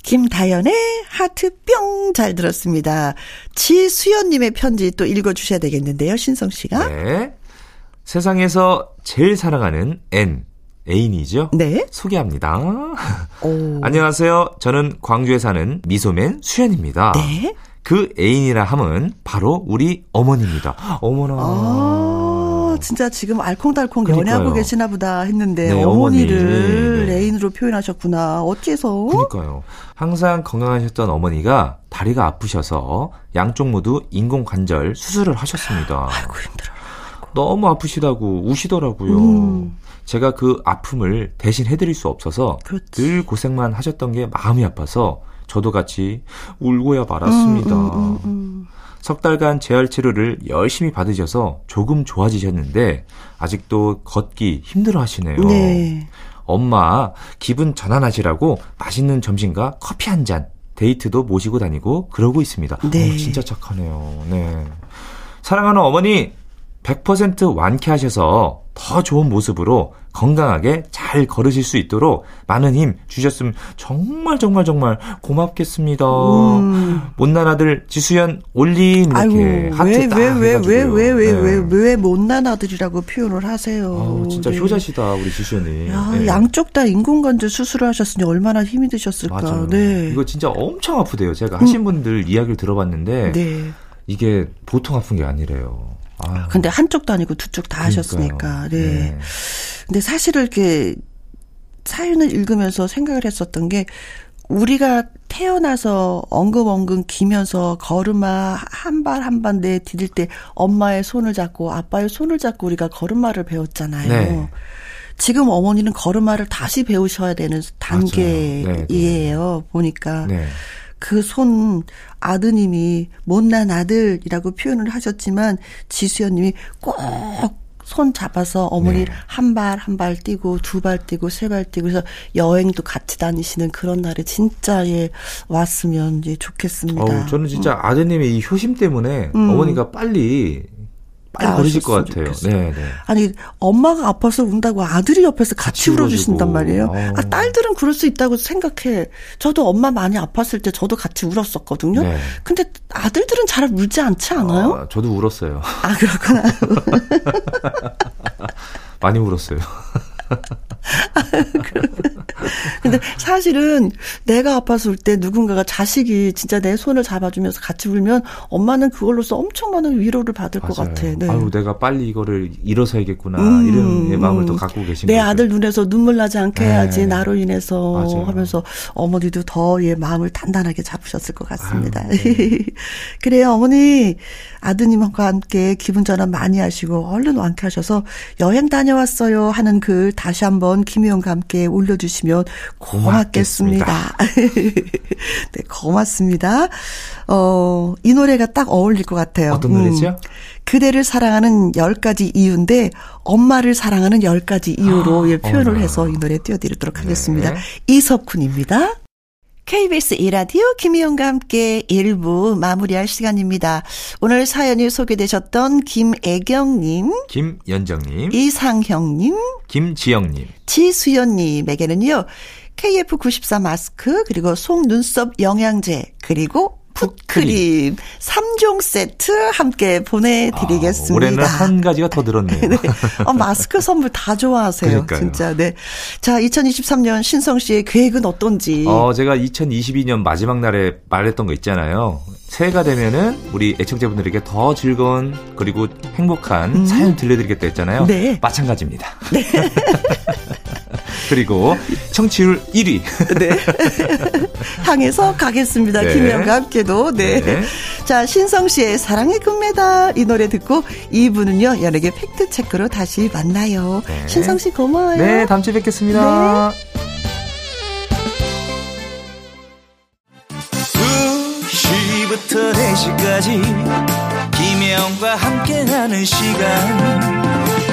김다연의 하트 뿅 잘 들었습니다. 지수연님의 편지 또 읽어주셔야 되겠는데요, 신성 씨가. 네. 세상에서 제일 사랑하는 N. 애인이죠? 네. 소개합니다. 오. 안녕하세요. 저는 광주에 사는 미소맨 수현입니다. 네. 그 애인이라 함은 바로 우리 어머니입니다. 어머나. 아, 진짜 지금 알콩달콩 그러니까요. 연애하고 계시나 보다 했는데 네, 어머니를 네. 애인으로 표현하셨구나. 어째서? 그러니까요. 항상 건강하셨던 어머니가 다리가 아프셔서 양쪽 모두 인공관절 수술을 하셨습니다. 아이고 힘들어. 너무 아프시다고 우시더라고요. 음. 제가 그 아픔을 대신 해드릴 수 없어서 그렇지. 늘 고생만 하셨던 게 마음이 아파서 저도 같이 울고야 말았습니다. 음, 음, 음, 음. 석 달간 재활 치료를 열심히 받으셔서 조금 좋아지셨는데 아직도 걷기 힘들어 하시네요. 네. 엄마 기분 전환하시라고 맛있는 점심과 커피 한 잔, 데이트도 모시고 다니고 그러고 있습니다. 네. 어, 진짜 착하네요. 네. 사랑하는 어머니 100% 완쾌하셔서 더 좋은 모습으로 건강하게 잘 걸으실 수 있도록 많은 힘 주셨으면 정말 정말 정말 고맙겠습니다. 음. 못난 아들 지수연 올림 이렇게 아이고 하트 왜딱왜왜왜 해가지고요. 왜왜왜 네. 왜 못난 아들이라고 표현을 하세요. 아우, 진짜 네. 효자시다 우리 지수연이. 야, 네. 양쪽 다 인공관절 수술을 하셨으니 얼마나 힘이 드셨을까. 맞아요. 네. 이거 진짜 엄청 아프대요. 제가 하신 분들 이야기를 들어봤는데 네. 이게 보통 아픈 게 아니래요. 아, 근데 한쪽도 아니고 두 쪽 다. 하셨으니까. 네. 근데 사실은 이렇게 사연을 읽으면서 생각을 했었던 게 우리가 태어나서 엉금엉금 기면서 걸음마 한 발 한 발 내 디딜 때 엄마의 손을 잡고 아빠의 손을 잡고 우리가 걸음마를 배웠잖아요. 네. 지금 어머니는 걸음마를 다시 배우셔야 되는 네, 단계이에요. 보니까. 네. 그 손 아드님이 못난 아들이라고 표현을 하셨지만 지수연님이 꼭 손 잡아서 어머니 네. 한발 한 발 뛰고 두 발 뛰고 세 발 뛰고 그래서 여행도 같이 다니시는 그런 날에 진짜 예 왔으면 이제 좋겠습니다. 어우, 저는 진짜 아드님의 이 효심 때문에 음. 어머니가 빨리 빨리 나으셨으면 걸으실 것 같아요. 네, 네. 아니 엄마가 아파서 운다고 아들이 옆에서 같이 같이 울어주신단. 말이에요. 어. 아, 딸들은 그럴 수 있다고 생각해. 저도 엄마 많이 아팠을 때 저도 같이 울었었거든요. 네. 근데 아들들은 잘 울지 않지 않아요? 아, 저도 울었어요. 아 그렇구나. 많이 울었어요. 근데 사실은 내가 울때 누군가가 자식이 진짜 내 손을 잡아주면서 같이 울면 엄마는 그걸로서 엄청 많은 위로를 받을 것 맞아요. 같아. 네. 아유, 내가 빨리 이거를 일어서야겠구나. 음, 이런 예, 마음을 음. 또 갖고 계신 내 거죠. 아들 눈에서 눈물 나지 않게 네. 해야지 나로 인해서 맞아요. 하면서 어머니도 더 예, 마음을 단단하게 잡으셨을 것 같습니다. 아유, 네. 그래요 어머니 아드님과 함께 기분 전환 많이 하시고 얼른 완쾌하셔서 여행 다녀왔어요 하는 글 다시 한번 김희영과 함께 올려주시면 고맙겠습니다. 네 고맙습니다. 어, 이 노래가 딱 어울릴 것 같아요. 어떤 노래죠? 음. 그대를 사랑하는 열 가지 이유인데 엄마를 사랑하는 열 가지 이유로 예, 표현을 어머나. 해서 이 노래 띄워드리도록 하겠습니다. 네. 이석훈입니다. KBS 이라디오 김희영과 함께 1부 마무리할 시간입니다. 오늘 사연이 소개되셨던 김애경님, 김연정님, 이상형님, 김지영님, 지수연님에게는요, KF94 마스크, 그리고 속 눈썹 영양제, 그리고 풋크림 3종 세트 함께 보내드리겠습니다. 아, 올해는 한 가지가 더 늘었네요. 네. 어, 마스크 선물 다 좋아하세요. 그러니까요. 진짜. 네. 자, 2023년 신성 씨의 계획은 어떤지. 어, 제가 2022년 마지막 날에 말했던 거 있잖아요. 새해가 되면은 우리 애청자분들에게 더 즐거운 그리고 행복한 사연 들려드리겠다 했잖아요. 음. 네. 마찬가지입니다. 그리고 청취율 1위. 네. 향해서 가겠습니다. 네. 김혜영과 함께도. 네. 네. 자, 신성 씨의 사랑의 금메달 이 노래 듣고 2부는요, 연예계 팩트 체크로 다시 만나요. 네. 신성 씨 고마워요. 네, 다음 주에 뵙겠습니다. 시부터 4시까지 김혜영과 함께하는 시간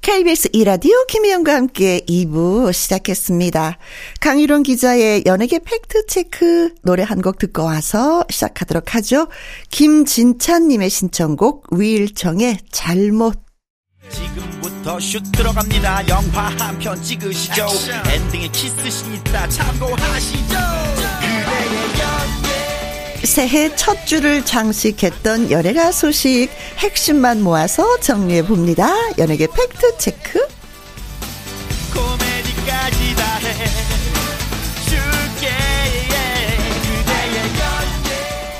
KBS 이라디오 김희영과 함께 2부 시작했습니다. 강유론 기자의 연예계 팩트체크 노래 한 곡 듣고 와서 시작하도록 하죠. 김진찬님의 신청곡 위일청의 잘못. 지금부터 슛 들어갑니다. 영화 한 편 찍으시죠. 엔딩에 키스신 있다. 참고하시죠 새해 첫 주를 장식했던 연예가 소식 핵심만 모아서 정리해 봅니다. 연예계 fact check.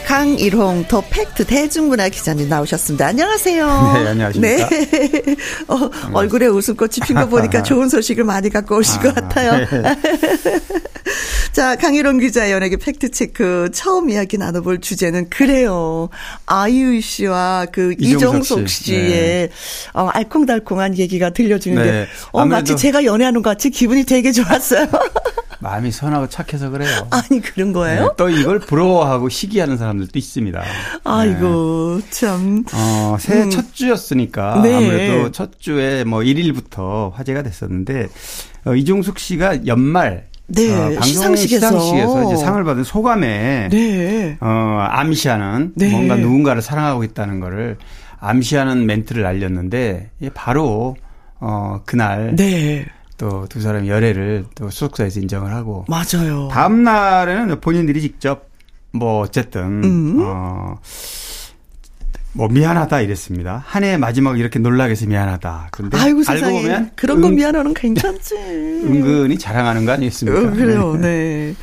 강일홍 더 팩트 대중문화 기자님 나오셨습니다. 안녕하세요. 네, 안녕하십니까. 네. 어, 얼굴에 웃음꽃이 핀 거 보니까 좋은 소식을 많이 갖고 오신 아, 것 같아요. 네. 자, 강일홍 기자 연예계 팩트체크 처음 이야기 나눠볼 주제는 그래요. 아이유 씨와 그 이종석, 씨. 의 네. 어, 알콩달콩한 얘기가 들려주는데 네. 어, 마치 제가 연애하는 것 같이 기분이 되게 좋았어요. 마음이 선하고 착해서 그래요. 아니 그런 거예요? 네, 또 이걸 부러워하고 시기하는 사람들도 있습니다. 아이고 네. 참. 어, 새해 음. 첫 주였으니까 네. 아무래도 첫 주에 뭐 1일부터 화제가 됐었는데 어, 이종숙 씨가 연말 네, 어, 방송 시상식에서. 시상식에서 이제 상을 받은 소감에 네. 어, 암시하는 네. 뭔가 누군가를 사랑하고 있다는 거를 암시하는 멘트를 날렸는데 바로 어 그날 네. 또두 사람 열애를 또 소속사에서 인정을 하고 맞아요. 다음 날에는 본인들이 직접 뭐 어쨌든 음. 어 뭐 미안하다 이랬습니다. 한 해 마지막 이렇게 놀라게 해서 미안하다. 근데 아이고, 알고 보면 그런 거 은, 미안하는 괜찮지. 은근히 자랑하는 거 아니겠습니까? 어, 그래요. 네. 네.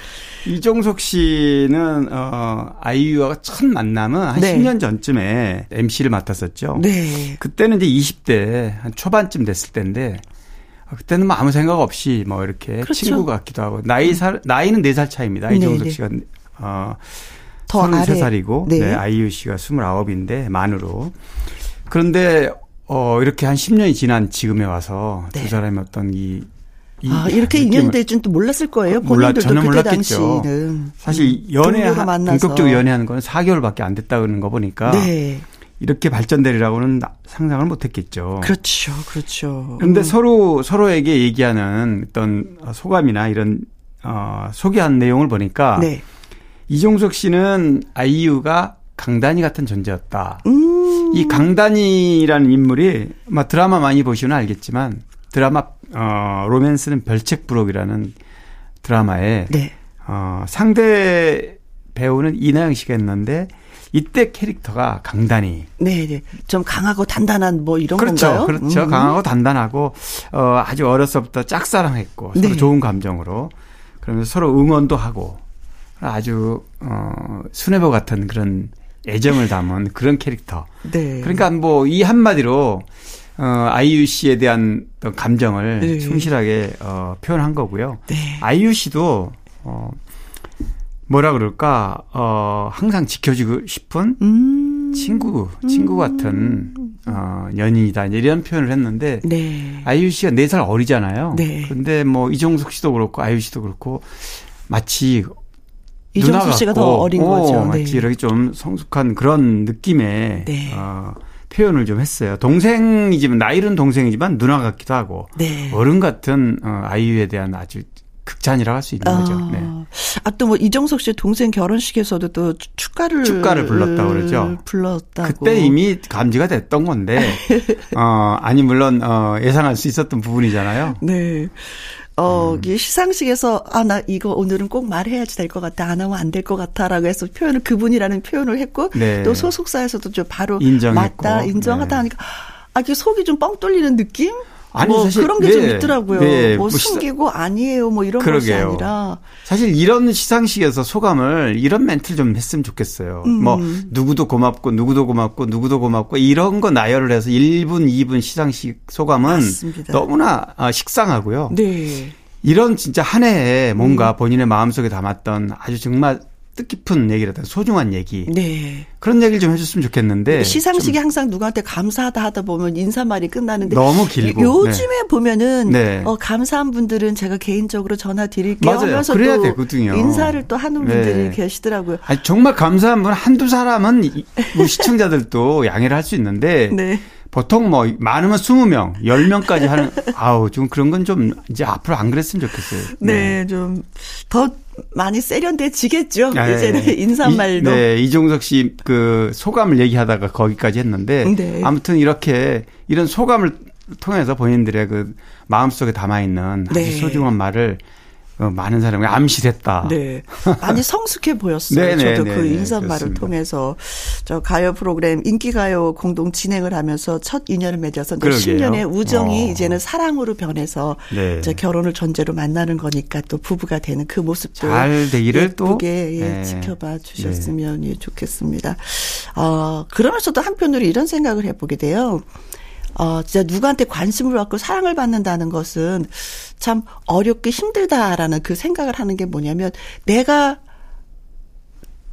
이종석 씨는 어 아이유와 첫 만남은 한 네. 10년 전쯤에 MC를 맡았었죠. 네. 그때는 이제 20대 한 초반쯤 됐을 때인데 그때는 뭐 아무 생각 없이 뭐 이렇게 그렇죠. 친구 같기도 하고 나이 살 나이는 4살 차입니다. 이종석 네, 네. 씨가 어 더 33살이고 네. 네, 아이유 씨가 29인데 만으로. 그런데 어 이렇게 한 10년이 지난 지금에 와서 네. 두 사람의 어떤 이, 이 아, 이렇게 인연 될줄 또 몰랐을 거예요. 몰라, 저는 몰랐겠죠. 당시는. 사실 연애 본격적으로 연애하는 건 4개월밖에 안 됐다는 거 보니까 네. 이렇게 발전되리라고는 상상을 못했겠죠. 그렇죠, 그렇죠. 그런데 음. 서로 서로에게 얘기하는 어떤 소감이나 이런 어, 소개한 내용을 보니까 네. 이종석 씨는 아이유가 강단이 같은 존재였다. 음. 이 강단이라는 인물이 막 드라마 많이 보시면 알겠지만 드라마 어 로맨스는 별책부록이라는 드라마에 네. 어 상대 배우는 이나영 씨가 했는데 이때 캐릭터가 강단이. 네, 네. 좀 강하고 단단한 뭐 이런 그렇죠, 건가요? 그렇죠. 음. 강하고 단단하고 어 아주 어렸서부터 짝사랑했고 네. 서로 좋은 감정으로 그러면서 서로 응원도 하고 아주 어 순애보 같은 그런 애정을 담은 그런 캐릭터. 네. 그러니까 뭐 이 한마디로 어 아이유 씨에 대한 감정을 네. 충실하게 어 표현한 거고요. 네. 아이유 씨도 어 뭐라 그럴까 어 항상 지켜주고 싶은 음. 친구 친구 같은 어 연인이다 이런 표현을 했는데 네. 아이유 씨가 4살 어리잖아요. 네. 근데 뭐 이종숙 씨도 그렇고 아이유 씨도 그렇고 마치 이정수 씨가 더 어린 어, 거죠. 마치 네. 이렇게 좀 성숙한 그런 느낌의 네. 어, 표현을 좀 했어요. 동생이지만 나이는 동생이지만 누나 같기도 하고 네. 어른 같은 어, 아이유에 대한 아주 극찬이라고 할 수 있는 아. 거죠. 네. 아, 또 뭐 이정석 씨의 동생 결혼식에서도 또 축가를 축가를 불렀다고 그러죠. 불렀다고. 그때 이미 감지가 됐던 건데 어 아니 물론 어 예상할 수 있었던 부분이잖아요. 네. 어, 음. 시상식에서, 아, 나 이거 오늘은 꼭 말해야지 될 것 같아. 안 하면 안 될 것 같아. 라고 해서 표현을, 그분이라는 표현을 했고, 네. 또 소속사에서도 좀 바로 인정했고. 맞다, 인정하다 네. 하니까, 아, 그 속이 좀 뻥 뚫리는 느낌? 아니, 뭐 사실, 그런 게좀 네, 있더라고요. 네, 뭐, 뭐 숨기고 아니에요. 뭐 이런 그러게요. 것이 아니라. 사실 이런 시상식에서 소감을 이런 멘트를 좀 했으면 좋겠어요. 음. 뭐 누구도 고맙고 누구도 고맙고 누구도 고맙고 이런 거 나열을 해서 1분, 2분 시상식 소감은 맞습니다. 너무나 아, 식상하고요. 네. 이런 진짜 한 해에 뭔가 음. 본인의 마음속에 담았던 아주 정말 뜻깊은 얘기라든 소중한 얘기. 네. 그런 얘기를 좀 해줬으면 좋겠는데. 시상식이 항상 누구한테 감사하다 하다 보면 인사말이 끝나는데. 너무 길고. 요즘에 네. 보면은. 네. 어, 감사한 분들은 제가 개인적으로 전화 드릴게요. 맞아요. 하면서 그래야 되거든요. 인사를 또 하는 분들이 네. 계시더라고요. 아니, 정말 감사한 분 한두 사람은 뭐 시청자들도 양해를 할 수 있는데. 네. 보통 뭐 많으면 20명, 10명까지 하는 아우 좀 그런 건 좀 이제 앞으로 안 그랬으면 좋겠어요. 네, 네 좀더 많이 세련돼지겠죠. 네. 이제는 인사말도. 이, 네, 이종석 씨 그 소감을 얘기하다가 거기까지 했는데 네. 아무튼 이렇게 이런 소감을 통해서 본인들의 그 마음속에 담아 있는 아주 네. 소중한 말을 어, 많은 사람이 암시됐다. 네. 많이 성숙해 보였어요. 네, 네 저도 네, 그 네, 인사말을 통해서 저 가요 프로그램 인기가요 공동 진행을 하면서 첫 인연을 맺어서 이제 10년의 우정이 어. 이제는 사랑으로 변해서 네. 저 결혼을 전제로 만나는 거니까 또 부부가 되는 그 모습도 잘 되기를 또 예, 네. 지켜봐 주셨으면 네. 예, 좋겠습니다. 어, 그러면서도 한편으로 이런 생각을 해보게 돼요. 어, 진짜 누구한테 관심을 받고 사랑을 받는다는 것은 참 어렵게 힘들다라는 그 생각을 하는 게 뭐냐면 내가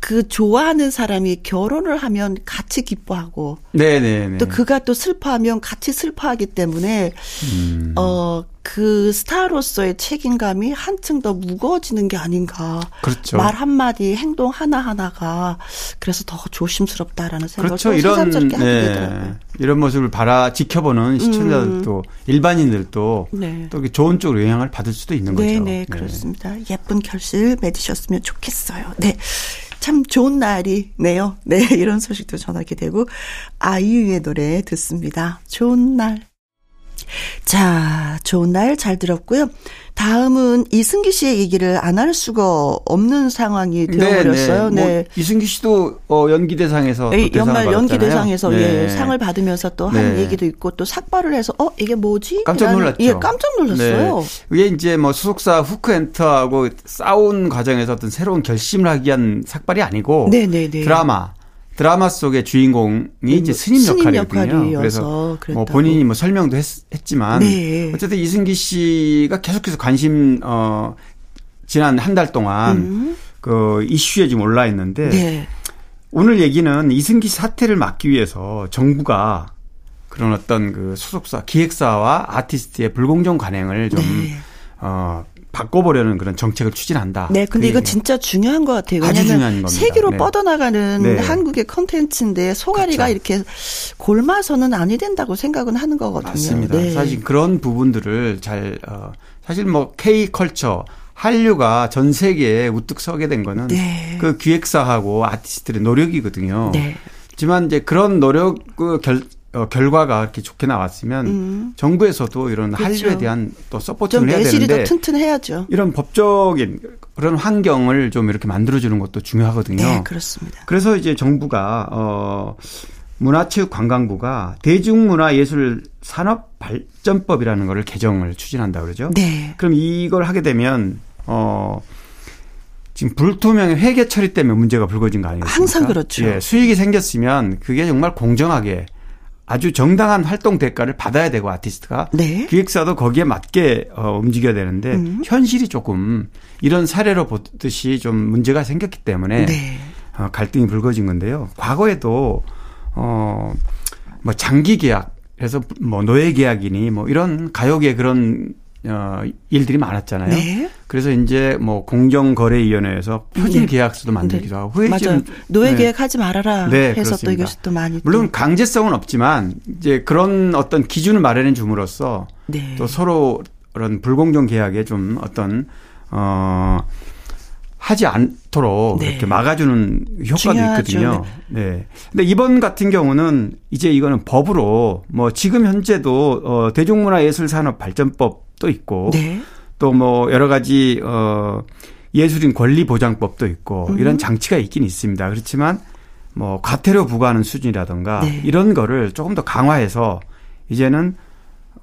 그 좋아하는 사람이 결혼을 하면 같이 기뻐하고 네네네. 또 그가 또 슬퍼하면 같이 슬퍼하기 때문에 음. 어그 스타로서의 책임감이 한층 더 무거워지는 게 아닌가. 그렇죠. 말 한마디 행동 하나하나가 그래서 더 조심스럽다라는 생각을 그렇죠. 이런 네. 이런 모습을 바라 지켜보는 시청자들도 음. 일반인들도 네. 또 좋은 쪽으로 영향을 받을 수도 있는 네네, 거죠. 네, 그렇습니다. 예쁜 결실 맺으셨으면 좋겠어요. 네. 참 좋은 날이네요. 네, 이런 소식도 전하게 되고 아이유의 노래 듣습니다. 좋은 날. 자, 좋은 날 잘 들었고요. 다음은 이승기 씨의 얘기를 안 할 수가 없는 상황이 네, 되어버렸어요. 네. 네. 네. 뭐 이승기 씨도 어, 연기대상에서 네, 연말 연기대상에서 네. 예, 상을 받으면서 또한 네. 얘기도 있고 또 삭발을 해서 어 이게 뭐지? 깜짝 놀랐죠. 예, 깜짝 놀랐어요. 이게 이제 뭐 소속사 후크엔터하고 싸운 과정에서 어떤 새로운 결심을 하기 위한 삭발이 아니고 드라마 드라마 속의 주인공이 음, 이제 스님, 스님 역할이거든요. 그래서 뭐 본인이 뭐 설명도 했, 지만 네. 어쨌든 이승기 씨가 계속해서 관심 어 지난 한 달 동안 음. 그 이슈에 지금 올라 있는데 네. 오늘 얘기는 이승기 사태를 막기 위해서 정부가 그런 어떤 그 소속사 기획사와 아티스트의 불공정 관행을 좀 네. 어 바꿔보려는 그런 정책을 추진한다. 네, 근데 이거 진짜 중요한 것 같아요. 왜냐하면 세계로 네. 뻗어나가는 네. 한국의 컨텐츠인데 소가리가 그렇죠. 이렇게 골마서는 아니 된다고 생각은 하는 거거든요. 맞습니다. 네. 사실 그런 부분들을 잘 어, 사실 뭐 K culture 한류가 전 세계에 우뚝 서게 된 거는 네. 그 기획사하고 아티스트들의 노력이거든요. 네. 하지만 이제 그런 노력 그 결, 어, 결과가 이렇게 좋게 나왔으면 음. 정부에서도 이런 그렇죠. 한류에 대한 또 support를 해야 되는데 튼튼해야죠. 이런 법적인 그런 환경을 좀 이렇게 만들어주는 것도 중요하거든요. 네, 그렇습니다. 그래서 이제 정부가 어 문화체육관광부가 대중문화예술산업발전법이라는 거를 개정을 추진한다 그러죠. 네. 그럼 이걸 하게 되면 어 지금 불투명의 회계 처리 때문에 문제가 불거진 거 아니겠습니까? 항상 그렇죠. 예, 수익이 생겼으면 그게 정말 공정하게 아주 정당한 활동 대가를 받아야 되고 아티스트가 네. 기획사도 거기에 맞게 어, 움직여야 되는데 음. 현실이 조금 이런 사례로 보듯이 좀 문제가 생겼기 때문에 네. 어, 갈등이 불거진 건데요. 과거에도 어뭐 장기 계약 그래서 뭐 노예 계약이니 뭐 이런 가요계 그런 어, 일들이 많았잖아요. 네. 그래서 이제 뭐 공정거래위원회에서 표준 네. 계약서도 만들기도 하고 후회지 노예 계약하지 말아라 네, 해서 그렇습니다. 또 이것이 또 많이 물론 강제성은 없지만 이제 그런 어떤 기준을 마련해 줌으로써 네. 또 서로 그런 불공정 계약에 좀 어떤 어 하지 않도록 네. 이렇게 막아주는 효과도 중요하죠. 있거든요. 네. 네. 근데 이번 같은 경우는 이제 이거는 법으로 뭐 지금 현재도 어 대중문화예술산업발전법 도 있고 네. 또뭐 여러 가지 어 예술인 권리 보장법도 있고 음. 이런 장치가 있긴 있습니다. 그렇지만 뭐 과태료 부과하는 수준이라든가 네. 이런 거를 조금 더 강화해서 이제는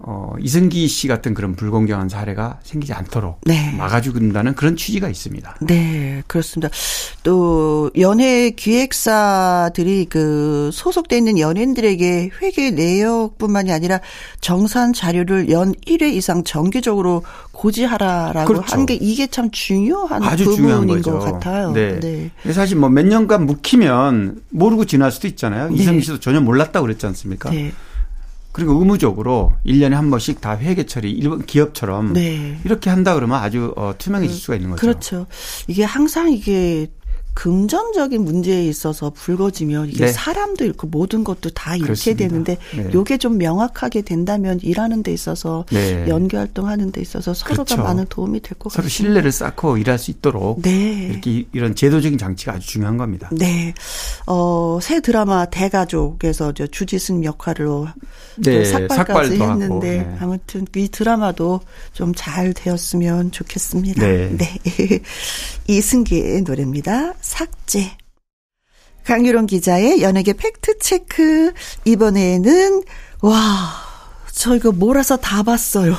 어, 이승기 씨 같은 그런 불공정한 사례가 생기지 않도록 네. 막아주는다는 그런 취지가 있습니다. 네, 그렇습니다. 또 연예 기획사들이 그 소속돼 있는 연예인들에게 회계 내역뿐만이 아니라 정산 자료를 연 1회 이상 정기적으로 고지하라라고 그렇죠. 하는 게 이게 참 중요한 아주 부분인 것 같아요. 네. 네. 사실 뭐 몇 년간 묵히면 모르고 지날 수도 있잖아요. 네. 이승기 씨도 전혀 몰랐다고 그랬지 않습니까? 네. 그리고 의무적으로 1년에 한 번씩 다 회계 처리 일본 기업처럼 네. 이렇게 한다 그러면 아주 어, 투명해질 수가 있는 거죠. 그렇죠. 이게 항상 이게 금전적인 문제에 있어서 불거지면 이게 네. 사람도 잃고 모든 것도 다 잃게. 되는데 네. 요게 좀 명확하게 된다면 일하는 데 있어서 네. 연기 활동하는 데 있어서 서로가 그렇죠. 많은 도움이 될 것 같습니다. 서로 신뢰를 쌓고 일할 수 있도록 네. 이렇게 이런 제도적인 장치가 아주 중요한 겁니다. 네. 어, 새 드라마 대가족에서 저 주지승 역할로 네. 삭발까지 했는데 네. 아무튼 이 드라마도 좀 잘 되었으면 좋겠습니다. 네. 네. 이승기의 노래입니다. 삭제. 강유론 기자의 연예계 팩트체크. 이번에는, 와, 저 이거 몰아서 다 봤어요.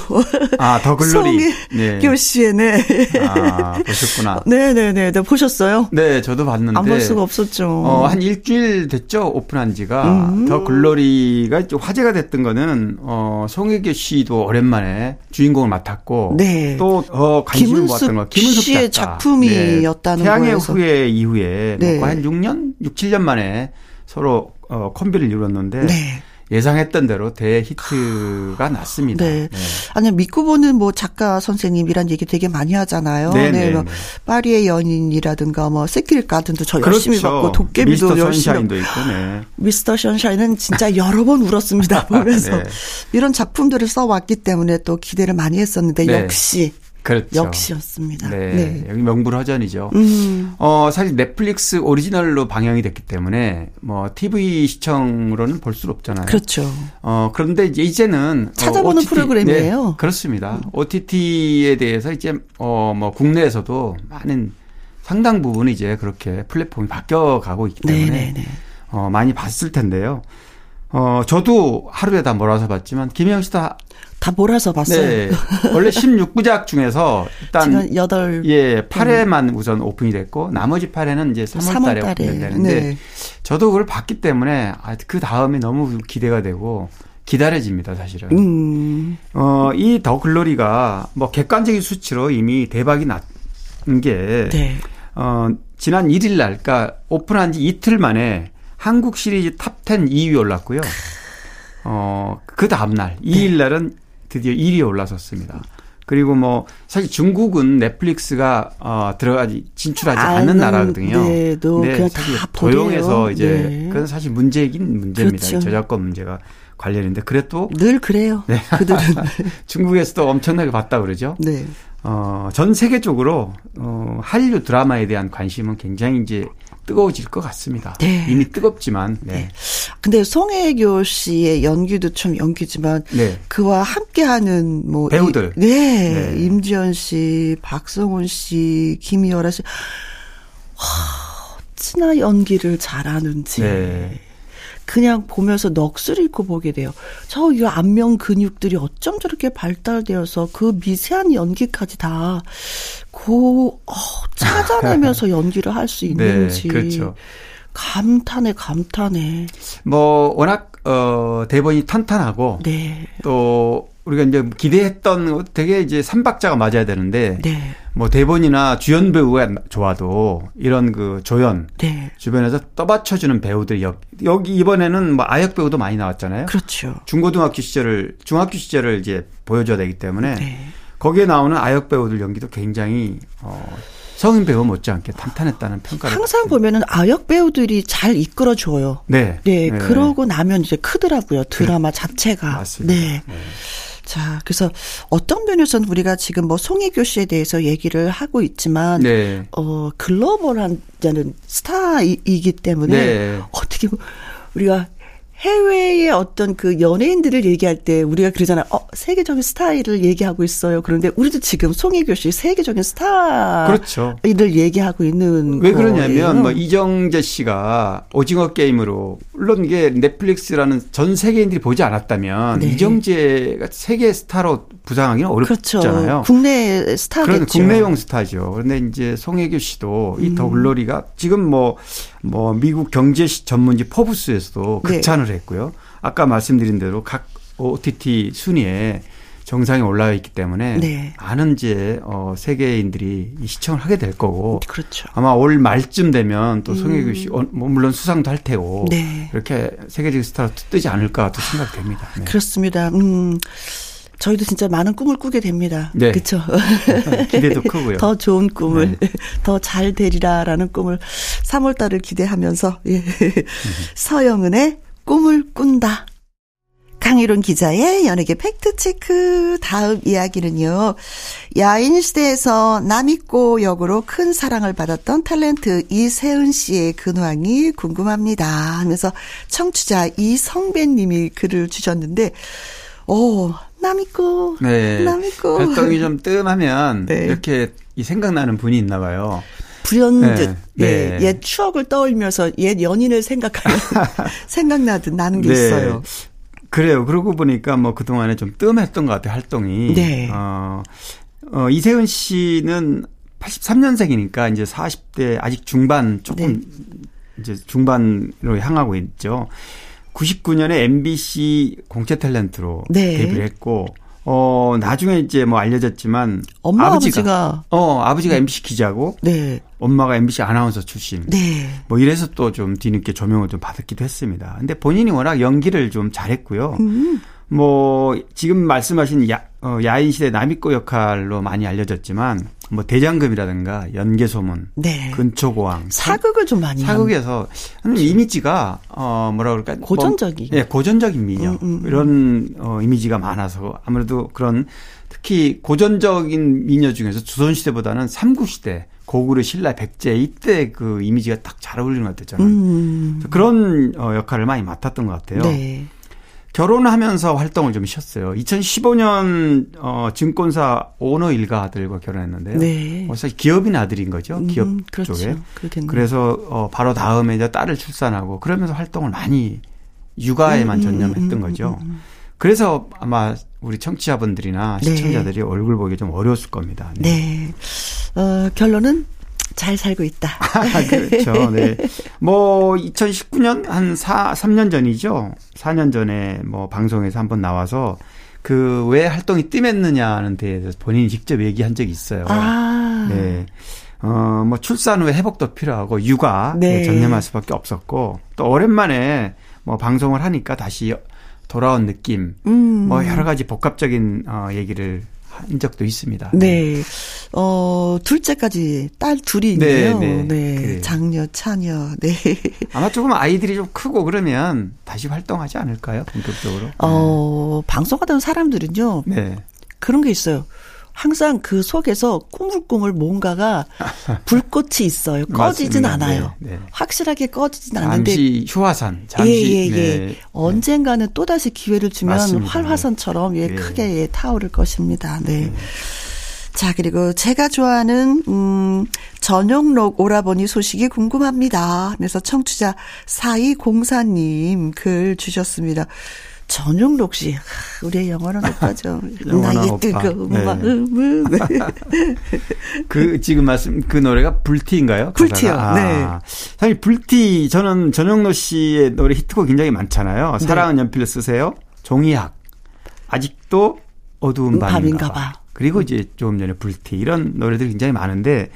아, 더 글로리. 송혜교 씨의, 네. 아, 보셨구나. 네네네. 네, 네, 보셨어요? 네, 저도 봤는데. 안 볼 수가 없었죠. 어, 한 일주일 됐죠, 오픈한 지가. 음. 더 글로리가 화제가 됐던 거는, 어, 송혜교 씨도 오랜만에 주인공을 맡았고. 네. 또, 어, 관심을 모았던 거. 김은숙 씨의 작가. 작품이었다는 네. 태양의 후예 이후에. 네. 뭐 한 6년? 6, 7년 만에 서로, 어, 콤비를 이뤘는데. 네. 예상했던 대로 대히트가 났습니다. 네. 네. 아니 믿고 보는 뭐 작가 선생님이란 얘기 되게 많이 하잖아요. 네, 네. 네뭐 네. 파리의 연인이라든가 뭐 세킬 가든도 저 그렇죠. 열심히 봤고 도깨비도 미스터 열심히 션샤인도 있고 네. 미스터 션샤인은 진짜 여러 번 울었습니다. 보면서 네. 이런 작품들을 써왔기 때문에 또 기대를 많이 했었는데 역시 그렇죠. 역시였습니다. 네. 네. 여기 명불허전이죠. 음. 어, 사실 넷플릭스 오리지널로 방영이 됐기 때문에 뭐 TV 시청으로는 볼 수 없잖아요. 그렇죠. 어, 그런데 이제 이제는 어, 찾아보는 OTT, 프로그램이에요. 네, 그렇습니다. 음. OTT에 대해서 이제 어, 뭐 국내에서도 많은 상당 부분 이제 그렇게 플랫폼이 바뀌어 가고 있기 때문에 네네네. 네, 네. 어, 많이 봤을 텐데요. 어, 저도 하루에 다 몰아서 봤지만 김영 씨도 다 몰아서 봤어요. 네. 원래 16부작 중에서 일단 8 예, 8회만 음. 우선 오픈이 됐고 나머지 8회는 이제 3월 달에 오픈되는데 네. 저도 그걸 봤기 때문에 아, 그 다음에 너무 기대가 되고 기다려집니다, 사실은. 음. 어, 이 더 글로리가 뭐 객관적인 수치로 이미 대박이 났 게, 네. 어, 지난 1일 날, 그러니까 오픈한 지 이틀 만에 한국 시리즈 top 10 2위 올랐고요. 어, 그 다음날, 2일 날은 드디어 1위에 올라섰습니다. 그리고 뭐 사실 중국은 넷플릭스가 어 들어가지 진출하지 않는 나라거든요. 네, 그냥 다 도용해서 이제 네. 그건 사실 문제이긴 문제입니다. 그렇죠. 저작권 문제가 관련인데 그래도 늘 그래요. 네. 그들은 중국에서도 엄청나게 봤다 그러죠. 네. 어, 전 세계적으로 어 한류 드라마에 대한 관심은 굉장히 이제 뜨거워질 것 같습니다. 네. 이미 뜨겁지만. 네. 네. 근데 송혜교 씨의 연기도 참 연기지만 네. 그와 함께하는 뭐 배우들. 이, 네. 네. 임지연 씨, 박성훈 씨, 김희열아 씨. 와, 어찌나 연기를 잘하는지. 네. 그냥 보면서 넋을 잃고 보게 돼요. 저 이 안면 근육들이 어쩜 저렇게 발달되어서 그 미세한 연기까지 다 고, 어, 찾아내면서 연기를 할 수 있는지. 네, 그렇죠. 감탄해, 감탄해. 뭐, 워낙, 어, 대본이 탄탄하고. 네. 또, 우리가 이제 기대했던 되게 이제 삼박자가 맞아야 되는데. 네. 뭐 대본이나 주연 배우가 좋아도 이런 그 조연. 네. 주변에서 떠받쳐주는 배우들이 여기, 여기 이번에는 뭐 아역 배우도 많이 나왔잖아요. 그렇죠. 중고등학교 시절을, 중학교 시절을 이제 보여줘야 되기 때문에. 네. 거기에 나오는 아역 배우들 연기도 굉장히 어 성인 배우 못지않게 탄탄했다는 평가를 항상 받습니다. 보면은 아역 배우들이 잘 이끌어 줘요. 네. 네. 네. 그러고 나면 이제 크더라고요. 드라마 자체가. 맞습니다. 네. 네. 자, 그래서 어떤 면에서는 우리가 지금 뭐 송혜교 씨에 대해서 얘기를 하고 있지만 네. 어 글로벌한 자는 스타이기 때문에 네. 어떻게 우리가 해외의 어떤 그 연예인들을 얘기할 때 우리가 그러잖아. 어, 세계적인 스타일을 얘기하고 있어요. 그런데 우리도 지금 송혜교 씨 세계적인 스타일을 그렇죠. 얘기하고 있는 왜 그러냐면 뭐 이정재 씨가 오징어 게임으로 물론 이게 넷플릭스라는 전 세계인들이 보지 않았다면 네. 이정재가 세계 스타로 부상하기는 어렵잖아요. 그렇죠. 국내 스타겠죠. 국내용 스타죠. 그런데 이제 송혜교 씨도 이 더 글로리가 음. 지금 뭐뭐 뭐 미국 경제 전문지 포브스에서도 네. 극찬을 네. 했고요. 아까 말씀드린 대로 각 OTT 순위에 정상에 올라 있기 때문에 네. 많은 이제 어 세계인들이 시청을 하게 될 거고 그렇죠. 아마 올 말쯤 되면 또 송혜교 씨 음. 뭐 물론 수상도 할 테고 네. 이렇게 세계적 스타로 뜨지 않을까 또 생각됩니다. 네. 그렇습니다. 음. 저희도 진짜 많은 꿈을 꾸게 됩니다. 네. 그렇죠. 기대도 크고요. 더 좋은 꿈을 네. 더잘 되리라라는 꿈을 3월 달을 기대하면서 예. 서영은의 꿈을 꾼다. 강희론 기자의 연예계 팩트체크 다음 이야기는요. 야인시대에서 남있고 역으로 큰 사랑을 받았던 탤런트 이세은 씨의 근황이 궁금합니다 하면서 청취자 이성배님이 글을 주셨는데 오 남있고 네. 남있고 활동이 좀 뜸하면 네. 이렇게 이 생각나는 분이 있나 봐요. 불현듯 네. 예, 네. 옛 추억을 떠올리면서 옛 연인을 생각하면 생각나듯 나는 게 네. 있어요. 그래요. 그러고 보니까 뭐 그동안에 좀 뜸했던 것 같아요, 활동이. 네. 어, 어, 이세은 씨는 83년생이니까 이제 40대 아직 중반 조금 네. 이제 중반으로 향하고 있죠. 99년에 MBC 공채 탤런트로 네. 데뷔를 했고 어, 나중에 이제 뭐 알려졌지만 엄마 아버지가, 아버지가 어, 아버지가 네. MBC 기자고 네. 엄마가 MBC 아나운서 출신. 네. 뭐 이래서 또 좀 뒤늦게 조명을 좀 받았기도 했습니다. 근데 본인이 워낙 연기를 좀 잘했고요. 음. 뭐 지금 말씀하신 야, 어, 야인 시대 남이꼬 역할로 많이 알려졌지만 뭐 대장금이라든가 연개소문, 네. 근초고왕 사극을 좀 많이 사극에서 한 이미지가 어 뭐라 그럴까 고전적인 뭐, 예 고전적인 미녀 음, 음, 음. 이런 어 이미지가 많아서 아무래도 그런 특히 고전적인 미녀 중에서 조선시대보다는 삼국시대 고구려 신라 백제 이때 그 이미지가 딱 잘 어울리는 것 같아요 저는 음. 그런 어 역할을 많이 맡았던 것 같아요. 네. 결혼하면서 활동을 좀 쉬었어요. 2015년 어 증권사 오너 일가 아들과 결혼했는데요. 네. 어, 사실 기업인 아들인 거죠. 음, 기업 음, 그렇죠. 쪽에. 그렇겠네요. 그래서 어 바로 다음에 이제 딸을 출산하고 그러면서 활동을 많이 육아에만 음, 음 전념했던 음, 거죠. 음, 그래서 아마 우리 청취자분들이나 네. 시청자들이 네. 얼굴 보기 좀 어려웠을 겁니다. 네. 네. 어, 결론은 잘 살고 있다. 그렇죠. 네. 뭐 2019년 한 4, 3년 전이죠. 4년 전에 뭐 방송에서 한번 나와서 그 왜 활동이 뜸했느냐는 대해서 본인이 직접 얘기한 적이 있어요. 아. 네. 어, 뭐 출산 후에 회복도 필요하고 육아 네. 전념할 수밖에 없었고 또 오랜만에 뭐 방송을 하니까 다시 돌아온 느낌, 음. 뭐 여러 가지 복합적인 어 얘기를 한 적도 있습니다. 네. 어, 둘째까지 딸 둘이 네, 있네요. 네. 네. 네. 장녀, 차녀. 네. 아마 조금 아이들이 좀 크고 그러면 다시 활동하지 않을까요? 본격적으로. 어, 네. 방송하던 사람들은요. 네. 그런 게 있어요. 항상 그 속에서 꾸물꾸물 뭔가가 불꽃이 있어요. 꺼지진 않아요. 네, 네. 확실하게 꺼지진 않는데 잠시 휴화산. 잠시 예, 예, 예. 네. 언젠가는 또 다시 기회를 주면 맞습니다. 활화산처럼 예, 네. 크게 예, 타오를 것입니다. 네. 네. 자, 그리고 제가 좋아하는, 음, 전용록 오라버니 소식이 궁금합니다. 그래서 청취자 4204님 글 주셨습니다. 전용록 씨, 우리의 영원한 오빠죠. 나의 뜨거운 네. 마음은. 그, 지금 말씀, 그 노래가 불티인가요? 불티요, 아, 네. 사실 불티, 저는 전용록 씨의 노래 히트곡 굉장히 많잖아요. 네. 사랑은 연필을 쓰세요. 종이학. 아직도 어두운 밤인가, 밤인가 봐. 그리고 이제 조금 전에 불티. 이런 노래들이 굉장히 많은데,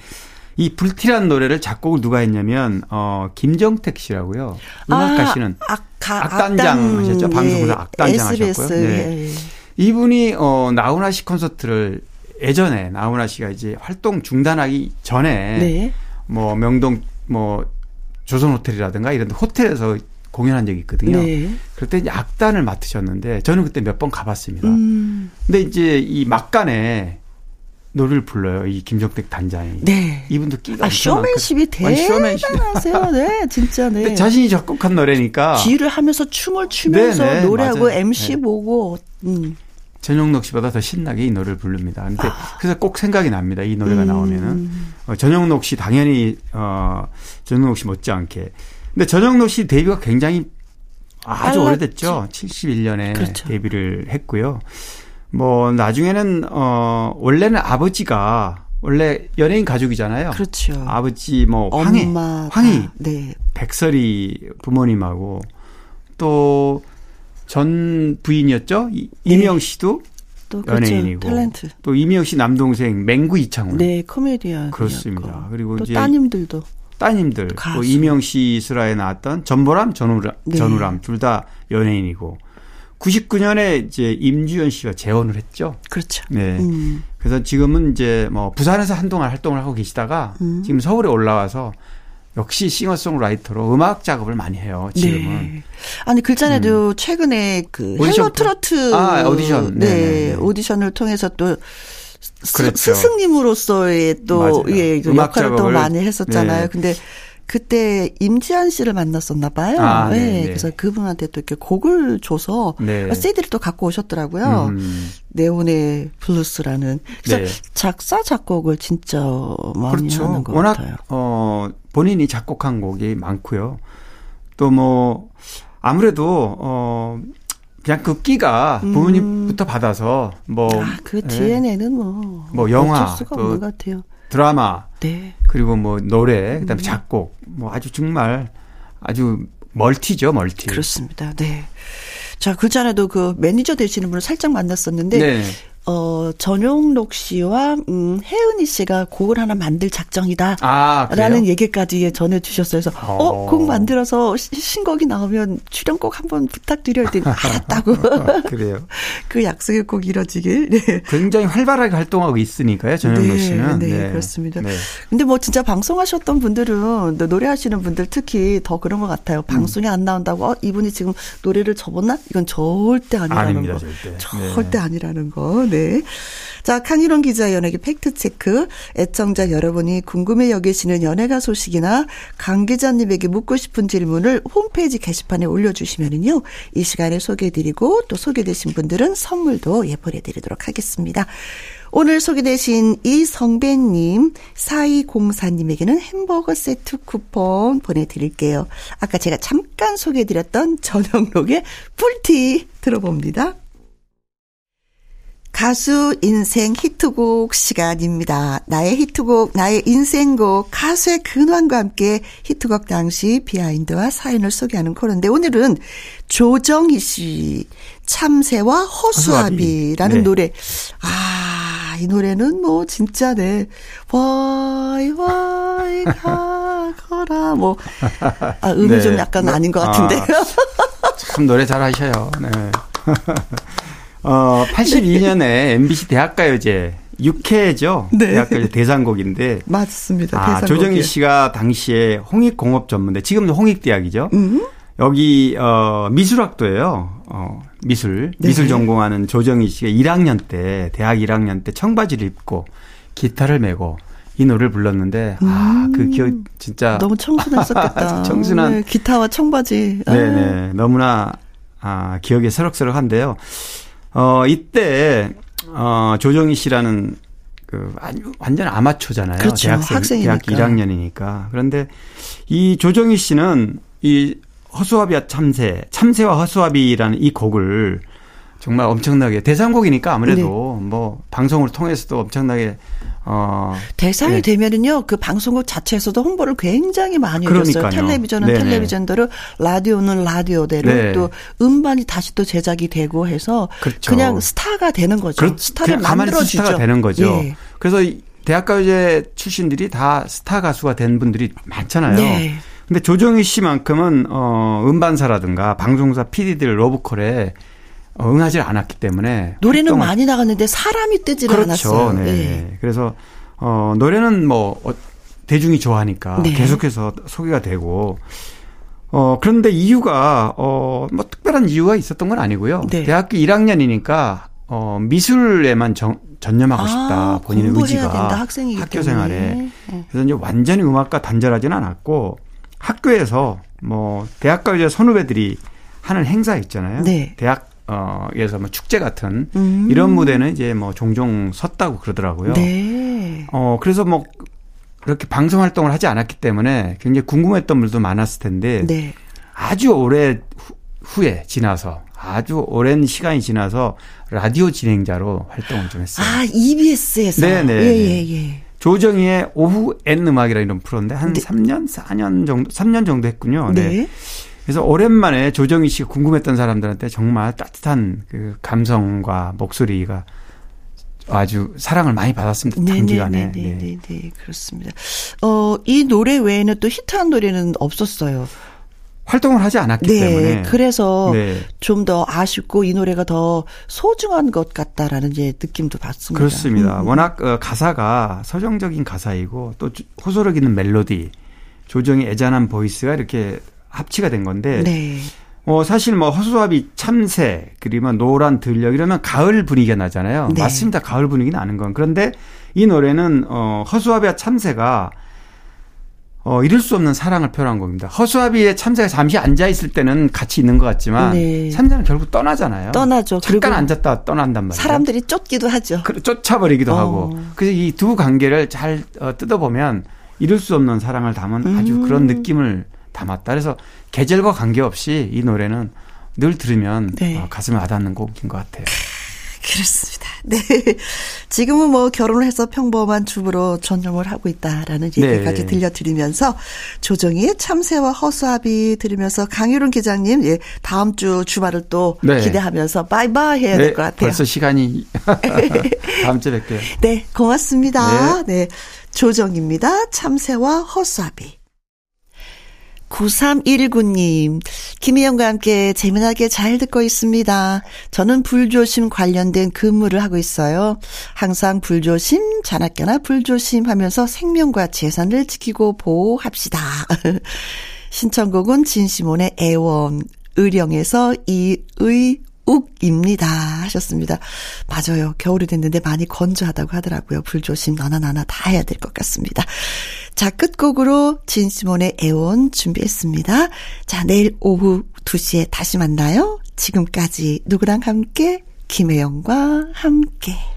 이 불티란 노래를 작곡을 누가 했냐면 어 김정택 씨라고요. 음악 가시는 아, 악, 단장 악당, 하셨죠. 방송에서 네. 악단장 SBS, 하셨고요. 네. 예. 이분이 어 나훈아 씨 콘서트를 예전에 나훈아 씨가 이제 활동 중단하기 전에 네. 뭐 명동 뭐 조선 호텔이라든가 이런 호텔에서 공연한 적이 있거든요. 네. 그럴 때 이제 악단을 맡으셨는데 저는 그때 몇 번 가봤습니다. 음. 근데 이제 이 막간에 노래를 불러요. 이 김정택 단장이. 네. 이분도 끼가 아, 쇼맨십이 대단하세요. 네, 진짜 네. 자신이 작곡한 노래니까. 지휘를 하면서 춤을 추면서 네네, 네, 노래하고 맞아요. MC 네. 보고. 음. 전용록 씨보다 더 신나게 이 노래를 부릅니다. 근데 아. 그래서 꼭 생각이 납니다. 이 노래가 음. 나오면은 어, 전용록 씨 당연히 어 전용록 씨 못지않게. 근데 전용록 씨 데뷔가 굉장히 아주 빨랐지. 오래됐죠. 71년에 그렇죠. 데뷔를 했고요. 뭐 나중에는 어 원래는 아버지가 원래 연예인 가족이잖아요. 그렇죠. 아버지 뭐 황희, 황희, 네. 백설이 부모님하고 또 전 부인이었죠. 네. 이명 씨도 또 그렇죠. 연예인이고 탤런트. 또 이명 씨 남동생 맹구 이창훈. 네, 코미디언. 그렇습니다. 그리고 이제 따님들도 따님들 가수. 또 이명 씨 스라에 나왔던 전보람, 전우람, 네. 전우람 둘 다 연예인이고 99년에 이제 임주연 씨가 재혼을 했죠. 그렇죠. 네. 음. 그래서 지금은 이제 뭐 부산에서 한동안 활동을 하고 계시다가 음. 지금 서울에 올라와서 역시 싱어송라이터로 음악 작업을 많이 해요. 지금은. 네. 아니 글자에도 최근에 그 오디션 헬로 트로트 아, 오디션. 네, 네, 네, 네. 오디션을 통해서 또 스. 스승님으로서의 또 맞아요. 예, 그 역할을 또 많이 했었잖아요. 네. 근데 그때 임지한 씨를 만났었나 봐요. 아, 네, 네, 네. 그래서 그분한테 또 이렇게 곡을 줘서 네. CD를 또 갖고 오셨더라고요. 음. 네온의 블루스라는. 그래서 네. 작사 작곡을 진짜 많이 그렇죠. 하는 것 워낙 같아요. 어 본인이 작곡한 곡이 많고요. 또 뭐 아무래도 어 그냥 그 끼가 부모님부터 받아서 뭐 음. 아, 그 예, DNA는 뭐, 뭐 영화, 또 같아요. 드라마 네. 그리고 뭐 노래 그다음에 음. 작곡 뭐 아주 정말 아주 multi죠 multi. 그렇습니다. 네. 자, 그 전에도 그 매니저 되시는 분을 살짝 만났었는데, 네. 어, 전영록 씨와, 음, 혜은이 씨가 곡을 하나 만들 작정이다. 아 그래요? 라는 얘기까지 전해주셨어요. 그래서, 어, 어. 곡 만들어서 시- 신곡이 나오면 출연 꼭 한번 부탁드려야 되니 알았다고. 그래요. 그 약속이 꼭 이뤄지길. 네. 굉장히 활발하게 활동하고 있으니까요 전현무 네, 씨는. 네, 그렇습니다. 네. 근데 뭐 진짜 방송하셨던 분들은 또 노래하시는 분들 특히 더 그런 것 같아요. 방송에 안 나온다고 어, 이분이 지금 노래를 접었나? 이건 절대 아니라는 아닙니다, 거. 절대. 절대 아니라는 거. 네. 자, 강희롱 기자 연예계 팩트 체크. 애청자 여러분이 궁금해 여기시는 연예가 소식이나 강 기자님에게 묻고 싶은 질문을 홈페이지 게시판에 올려주시면은요. 이 시간에 소개해드리고 또 소개되신 분들은 선물도 예 보내드리도록 하겠습니다. 오늘 소개되신 이성배님, 4204님에게는 햄버거 세트 쿠폰 보내드릴게요. 아까 제가 잠깐 소개해드렸던 전영록의 뿔티 들어봅니다. 가수 인생 히트곡 시간입니다. 나의 히트곡, 나의 인생곡, 가수의 근황과 함께 히트곡 당시 비하인드와 사연을 소개하는 코너인데 오늘은 조정희 씨 참새와 허수아비라는 네. 노래. 아, 이 노래는 뭐 진짜 네. 와이 와이 가거라 뭐 아, 음이 네. 좀 약간 아닌 것 아. 같은데. 참 노래 잘하셔요. 네. 어, 82년에 MBC 대학가요제 6회죠. 네. 대학가요제 대상곡인데 맞습니다. 아, 대상곡이요. 조정희 씨가 당시에 홍익공업 전문대, 지금도 홍익대학이죠. 음. 여기 어 미술학도예요. 어 미술 네. 미술 전공하는 조정희 씨가 1학년 때 대학 1학년 때 청바지를 입고 기타를 메고 이 노래를 불렀는데 아그 기억 진짜 음. 너무 청순했었겠다. 청순한 네, 기타와 청바지. 아. 네네 너무나 아 기억에 새록새록한데요. 어 이때 어 조정희 씨라는 그 완전 아마추어잖아요. 그렇죠. 대학생 학생이니까. 대학 1학년이니까. 그런데 이 조정희 씨는 이 허수아비와 참새, 참새와 허수아비라는 이 곡을 정말 엄청나게 대상곡이니까 아무래도 네. 뭐 방송을 통해서도 엄청나게 어 대상이 네. 되면은요, 그 방송국 자체에서도 홍보를 굉장히 많이 해줬어요. 그러니까요. 텔레비전은 네네. 텔레비전대로, 라디오는 라디오대로, 네. 또 음반이 다시 또 제작이 되고 해서 그렇죠. 냥 스타가 되는 거죠. 그렇- 스타를 그냥 만들어주죠. 스타가 되는 거죠. 예. 그래서 이 대학가요제 출신들이 다 스타 가수가 된 분들이 많잖아요. 네. 근데 조정희 씨만큼은 어 음반사라든가 방송사 PD들 로브콜에 어, 응하지 않았기 때문에 노래는 활동을- 많이 나갔는데 사람이 뜨지를 그렇죠. 않았어요. 네. 예. 그래서 어 노래는 뭐 어, 대중이 좋아하니까 네. 계속해서 소개가 되고 어 그런데 이유가 어뭐 특별한 이유가 있었던 건 아니고요. 네. 대학교 1학년이니까 어 미술에만 정, 전념하고 싶다. 본인의 아, 의지가 된다, 학생이기 학교 때문에. 생활에 네. 그래서 이제 완전히 음악과 단절하지는 않았고 학교에서 뭐 대학가요제 선후배들이 하는 행사 있잖아요. 네. 대학 어에서 뭐 축제 같은 음. 이런 무대는 이제 뭐 종종 섰다고 그러더라고요. 네. 어 그래서 뭐 이렇게 방송 활동을 하지 않았기 때문에 굉장히 궁금했던 분들도 많았을 텐데 네. 아주 오래 후, 후에 지나서 아주 오랜 시간이 지나서 라디오 진행자로 활동을 좀 했어요. 아, EBS에서. 네네. 예, 예, 예. 조정희의 오후 N 음악이라 이런 프로인데 한 네. 3년, 4년 정도, 3년 정도 했군요. 네. 네. 그래서 오랜만에 조정희 씨가 궁금했던 사람들한테 정말 따뜻한 그 감성과 목소리가 아주 사랑을 많이 받았습니다. 단기간에. 네. 네네네 네 네, 그렇습니다. 어, 이 노래 외에는 또 히트한 노래는 없었어요. 활동을 하지 않았기 네, 때문에 그래서 네. 좀더 아쉽고 이 노래가 더 소중한 것 같다라는 이제 느낌도 받습니다. 그렇습니다. 음. 워낙 어, 가사가 서정적인 가사이고 또 주- 호소력 있는 멜로디, 조정의 애잔한 voice가 이렇게 합치가 된 건데 네. 어, 사실 뭐 허수아비 참새 그리고 노란 들녘 이러면 가을 분위기가 나잖아요. 네. 맞습니다. 가을 분위기 나는 건. 그런데 이 노래는 어, 허수아비와 참새가 어, 이룰 수 없는 사랑을 표현한 곡입니다. 허수아비의 참새가 잠시 앉아 있을 때는 같이 있는 것 같지만 네. 참새는 결국 떠나잖아요. 떠나죠. 잠깐 앉았다 떠난단 말이에요. 사람들이 쫓기도 하죠. 그- 쫓아버리기도 어. 하고. 그래서 이 두 관계를 잘 어, 뜯어보면 이룰 수 없는 사랑을 담은 아주 음. 그런 느낌을 담았다. 그래서 계절과 관계없이 이 노래는 늘 들으면 네. 어, 가슴에 와닿는 곡인 것 같아요. 그렇습니다. 네. 지금은 뭐 결혼을 해서 평범한 주부로 전념을 하고 있다라는 네. 얘기까지 들려드리면서 조정희의 참새와 허수아비 들으면서 강유론 기자님, 예, 다음 주 주말을 또 네. 기대하면서 바이바이 해야 될것 같아요. 벌써 시간이 다음 주에 뵐게요. 네, 고맙습니다. 네. 조정입니다. 참새와 허수아비. 9319님, 김희영과 함께 재미나게 잘 듣고 있습니다. 저는 불조심 관련된 근무를 하고 있어요. 항상 불조심, 자나깨나 불조심 하면서 생명과 재산을 지키고 보호합시다. 신청곡은 진시몬의 애원, 의령에서 이의, 욱입니다. 하셨습니다. 맞아요. 겨울이 됐는데 많이 건조하다고 하더라고요. 불조심 너나 나나 다 해야 될 것 같습니다. 자, 끝곡으로 진시몬의 애원 준비했습니다. 자, 내일 오후 2시에 다시 만나요. 지금까지 누구랑 함께? 김혜영과 함께.